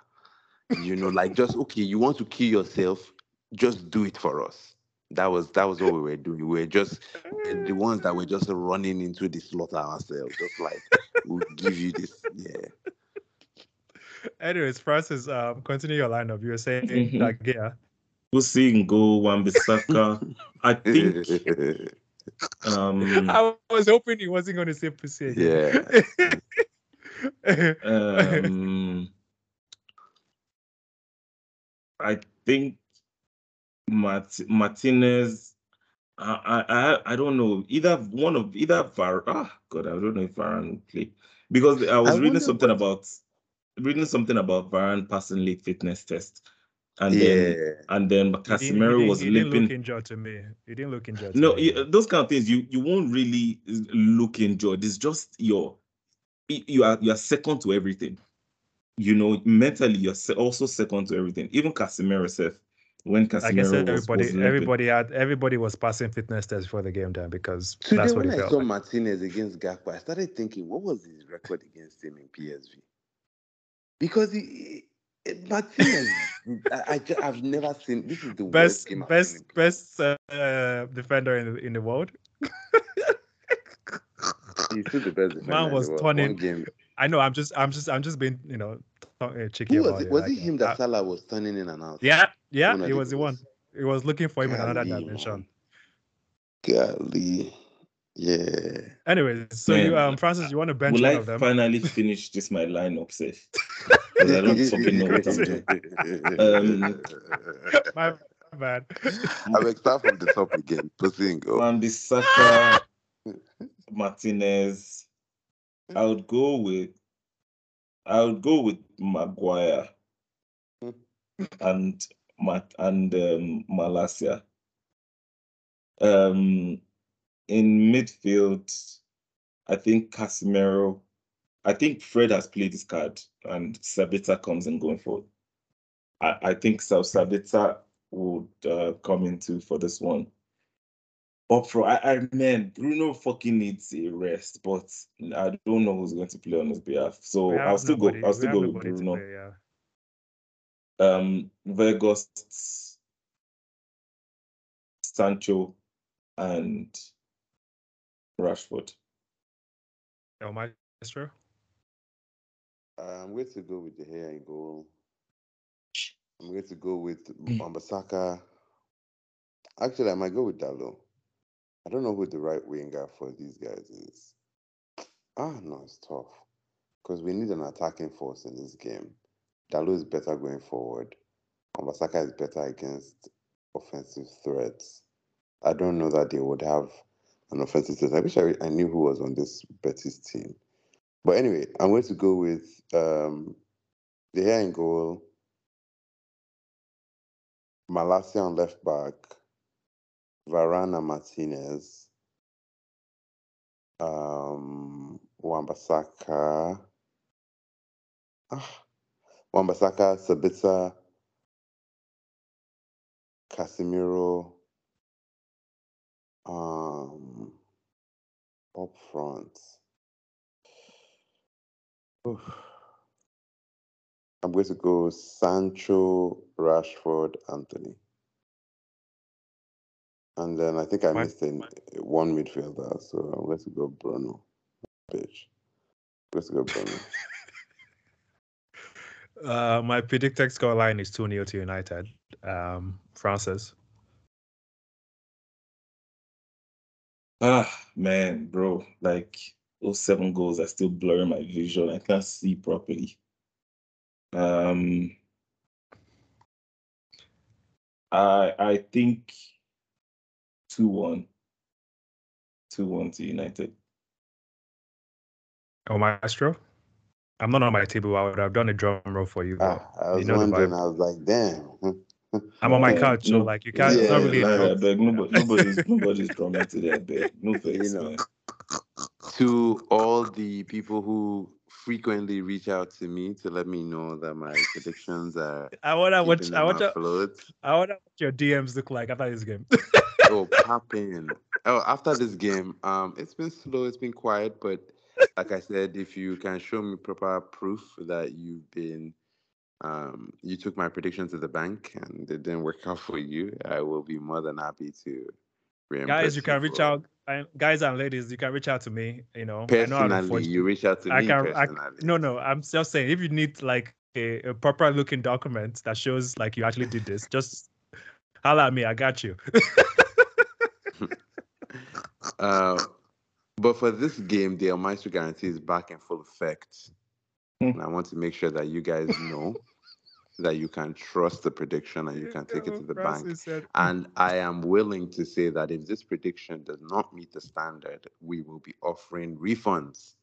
[SPEAKER 5] You know, like just okay, you want to kill yourself, just do it for us. That was that was what we were doing. We were just the the ones that were just running into the slaughter ourselves. Just like we'll give you this, yeah.
[SPEAKER 3] Anyways, Francis, um, continue your lineup. You were saying
[SPEAKER 4] Mhm.
[SPEAKER 3] that yeah.
[SPEAKER 4] Pussy in goal, Wan-Bissaka. I think um,
[SPEAKER 3] I was hoping he wasn't going to say pussy.
[SPEAKER 5] yeah.
[SPEAKER 4] um, I think Mart- Martinez. I, I I I don't know either one of either Var. Ah, God, I don't know if Varane will play because I was
[SPEAKER 5] I
[SPEAKER 4] reading something
[SPEAKER 5] what-
[SPEAKER 4] about reading something about Varane passing late fitness test, and
[SPEAKER 5] yeah.
[SPEAKER 4] then and then
[SPEAKER 3] He didn't- he
[SPEAKER 4] Casemiro
[SPEAKER 3] didn't-
[SPEAKER 4] was
[SPEAKER 3] he didn't
[SPEAKER 4] limping.
[SPEAKER 3] look injured to me. He didn't look injured. to
[SPEAKER 4] No,
[SPEAKER 3] me.
[SPEAKER 4] y- those kind of things you you won't really look enjoyed. It's just your y- you are you are second to everything. You know, mentally you're also second to everything. Even Casemiro said when Casemiro
[SPEAKER 3] like I said, everybody,
[SPEAKER 4] was limping.
[SPEAKER 3] everybody had, everybody was passing fitness tests before the game then because
[SPEAKER 5] Today
[SPEAKER 3] that's what
[SPEAKER 5] when
[SPEAKER 3] it
[SPEAKER 5] I saw
[SPEAKER 3] like.
[SPEAKER 5] Martinez against Gakpo, I started thinking, what was his record against him in PSV? Because he, Martinez, I, I, I've never seen. This is the
[SPEAKER 3] Best, best, best uh, defender in the, in the world.
[SPEAKER 5] He's still the best defender.
[SPEAKER 3] Man was turning- I know. I'm just, I'm just, I'm just being, you know, uh, cheeky
[SPEAKER 5] Who was it?
[SPEAKER 3] it.
[SPEAKER 5] Was
[SPEAKER 3] like,
[SPEAKER 5] him that
[SPEAKER 3] uh,
[SPEAKER 5] Salah was turning in and out?
[SPEAKER 3] yeah, yeah, he was the one. He was looking for him in another dimension.
[SPEAKER 5] man. Golly. Yeah.
[SPEAKER 3] Anyways, so you, um, Francis, you want to bench
[SPEAKER 4] Will
[SPEAKER 3] one
[SPEAKER 4] I
[SPEAKER 3] of them?
[SPEAKER 4] finally finish this my lineup safe? Because I don't fucking know what I'm doing. Um,
[SPEAKER 3] My bad.
[SPEAKER 5] I will start from the top again. Pussy and go.
[SPEAKER 4] Wan-Bissaka, Martinez. I would go with I would go with Maguire and Matt and um, Malacia. Um, in midfield, I think Casemiro. I think Fred has played his card, and Sabita comes in going forward. I, I think Sa- Sabita would uh, come into for this one. Up front, I, I man, Bruno fucking needs a rest, but I don't know who's going to play on his behalf. So I'll still
[SPEAKER 3] nobody-
[SPEAKER 4] go. I'll still go with Bruno.
[SPEAKER 3] play, yeah.
[SPEAKER 4] Um, Weghorst, Sancho, and Rashford.
[SPEAKER 3] El Maestro.
[SPEAKER 5] I'm going to go with De Gea and goal. I'm going to go with Wan-Bissaka. Actually, I might go with Dalot. I don't know who the right winger for these guys is. Ah, no, it's tough. Because we need an attacking force in this game. Dalot is better going forward. Wan-Bissaka is better against offensive threats. I don't know that they would have an offensive threat. I wish I, I knew who was on this Betis team. But anyway, I'm going to go with um, De Gea in goal, Malacia on left back, Varana Martinez, um, Wan-Bissaka, ah, Wan-Bissaka, Sabitzer, Casemiro, um, up front. Oof. I'm going to go Sancho, Rashford, Antony. And then I think I missed in one midfielder, so I'm going to go Bruno. Bitch. I'm going to go Bruno.
[SPEAKER 3] Uh, my predicted score line is 2 0 to United. Um, Francis.
[SPEAKER 4] Ah, man, bro, like those seven goals are still blurring my vision. I can't see properly. Um, I I think two one. Two one to United.
[SPEAKER 3] Oh, Maestro. I'm not on my table. I would have done a drum roll for you. But
[SPEAKER 5] Ah, I was
[SPEAKER 3] know
[SPEAKER 5] wondering. I was like, damn.
[SPEAKER 3] I'm on my
[SPEAKER 4] Yeah,
[SPEAKER 3] couch, so
[SPEAKER 4] no-
[SPEAKER 3] like you can't.
[SPEAKER 5] Yeah,
[SPEAKER 3] not really.
[SPEAKER 4] lie, I beg, nobody, nobody's nobody's drumming today. I beg. No thanks,
[SPEAKER 5] know. to all the people who frequently reach out to me to let me know that my predictions are
[SPEAKER 3] I wanna watch. I want to.
[SPEAKER 5] afloat.
[SPEAKER 3] I wanna watch your DMs look like after this game.
[SPEAKER 5] oh, popping. Oh, after this game, um, it's been slow, it's been quiet, but like I said, if you can show me proper proof that you've been, um, you took my prediction to the bank and it didn't work out for you, I will be more than happy to.
[SPEAKER 3] guys, you can reach out. And guys and ladies, you can reach out to me. You know, I know
[SPEAKER 5] personally. You reach out to
[SPEAKER 3] I
[SPEAKER 5] me
[SPEAKER 3] can. I, no, no. I'm just saying, if you need like a, a proper looking document that shows like you actually did this, just holla at me. I got you.
[SPEAKER 5] Uh, but for this game, the Maestro guarantee is back in full effect.
[SPEAKER 4] Hmm.
[SPEAKER 5] And I want to make sure that you guys know that you can trust the prediction and you can take it to the bank. And I am willing to say that if this prediction does not meet the standard, we will be offering refunds.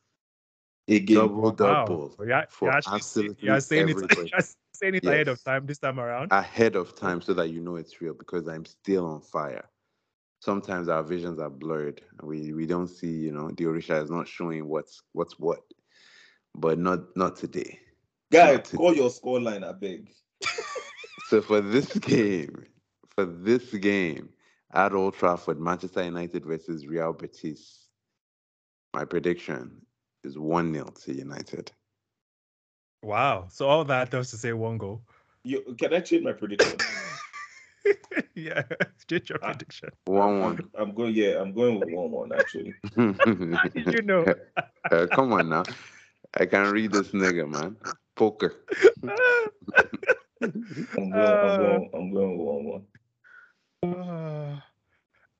[SPEAKER 4] Again,
[SPEAKER 5] Double,
[SPEAKER 3] Wow.
[SPEAKER 5] double.
[SPEAKER 3] Yeah,
[SPEAKER 5] for
[SPEAKER 3] you're actually say-
[SPEAKER 5] absolutely
[SPEAKER 3] you're saying it.
[SPEAKER 5] everybody.
[SPEAKER 3] You're saying it ahead of time this time around.
[SPEAKER 5] ahead of time so that you know it's real because I'm still on fire. Sometimes our visions are blurred. We we don't see, you know, the Orisha is not showing what's what's what. But not not today.
[SPEAKER 4] guy,
[SPEAKER 5] Not today.
[SPEAKER 4] call your score line. I beg.
[SPEAKER 5] So for this game, for this game at Old Trafford, Manchester United versus Real Betis, my prediction is 1-0 to United.
[SPEAKER 3] Wow. So all that does to say one goal.
[SPEAKER 4] You can I change my prediction?
[SPEAKER 3] yeah. Just your
[SPEAKER 4] Ah.
[SPEAKER 3] prediction.
[SPEAKER 5] 1-1.
[SPEAKER 4] I'm going. Yeah, I'm going with one one actually.
[SPEAKER 3] How did you know?
[SPEAKER 5] Uh, come on now. I can't read this nigga, man. Poker.
[SPEAKER 4] I'm going.
[SPEAKER 3] Uh,
[SPEAKER 4] I'm going. I'm going one one.
[SPEAKER 3] Uh,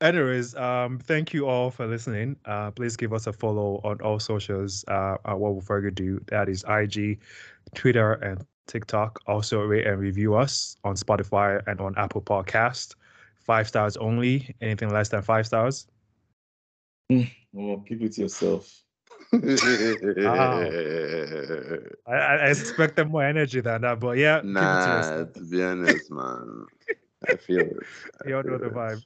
[SPEAKER 3] anyways, um, thank you all for listening. Uh, please give us a follow on all socials. Uh, at what we further do that is IG, Twitter, and TikTok. Also rate and review us on Spotify and on Apple Podcast. Five stars only. Anything less than five stars.
[SPEAKER 4] Well, keep it to yourself.
[SPEAKER 3] I, I I expected more energy than that, but yeah, to
[SPEAKER 5] nah,
[SPEAKER 3] yourself.
[SPEAKER 5] to be honest, man. I feel it. I
[SPEAKER 3] You all know the vibe.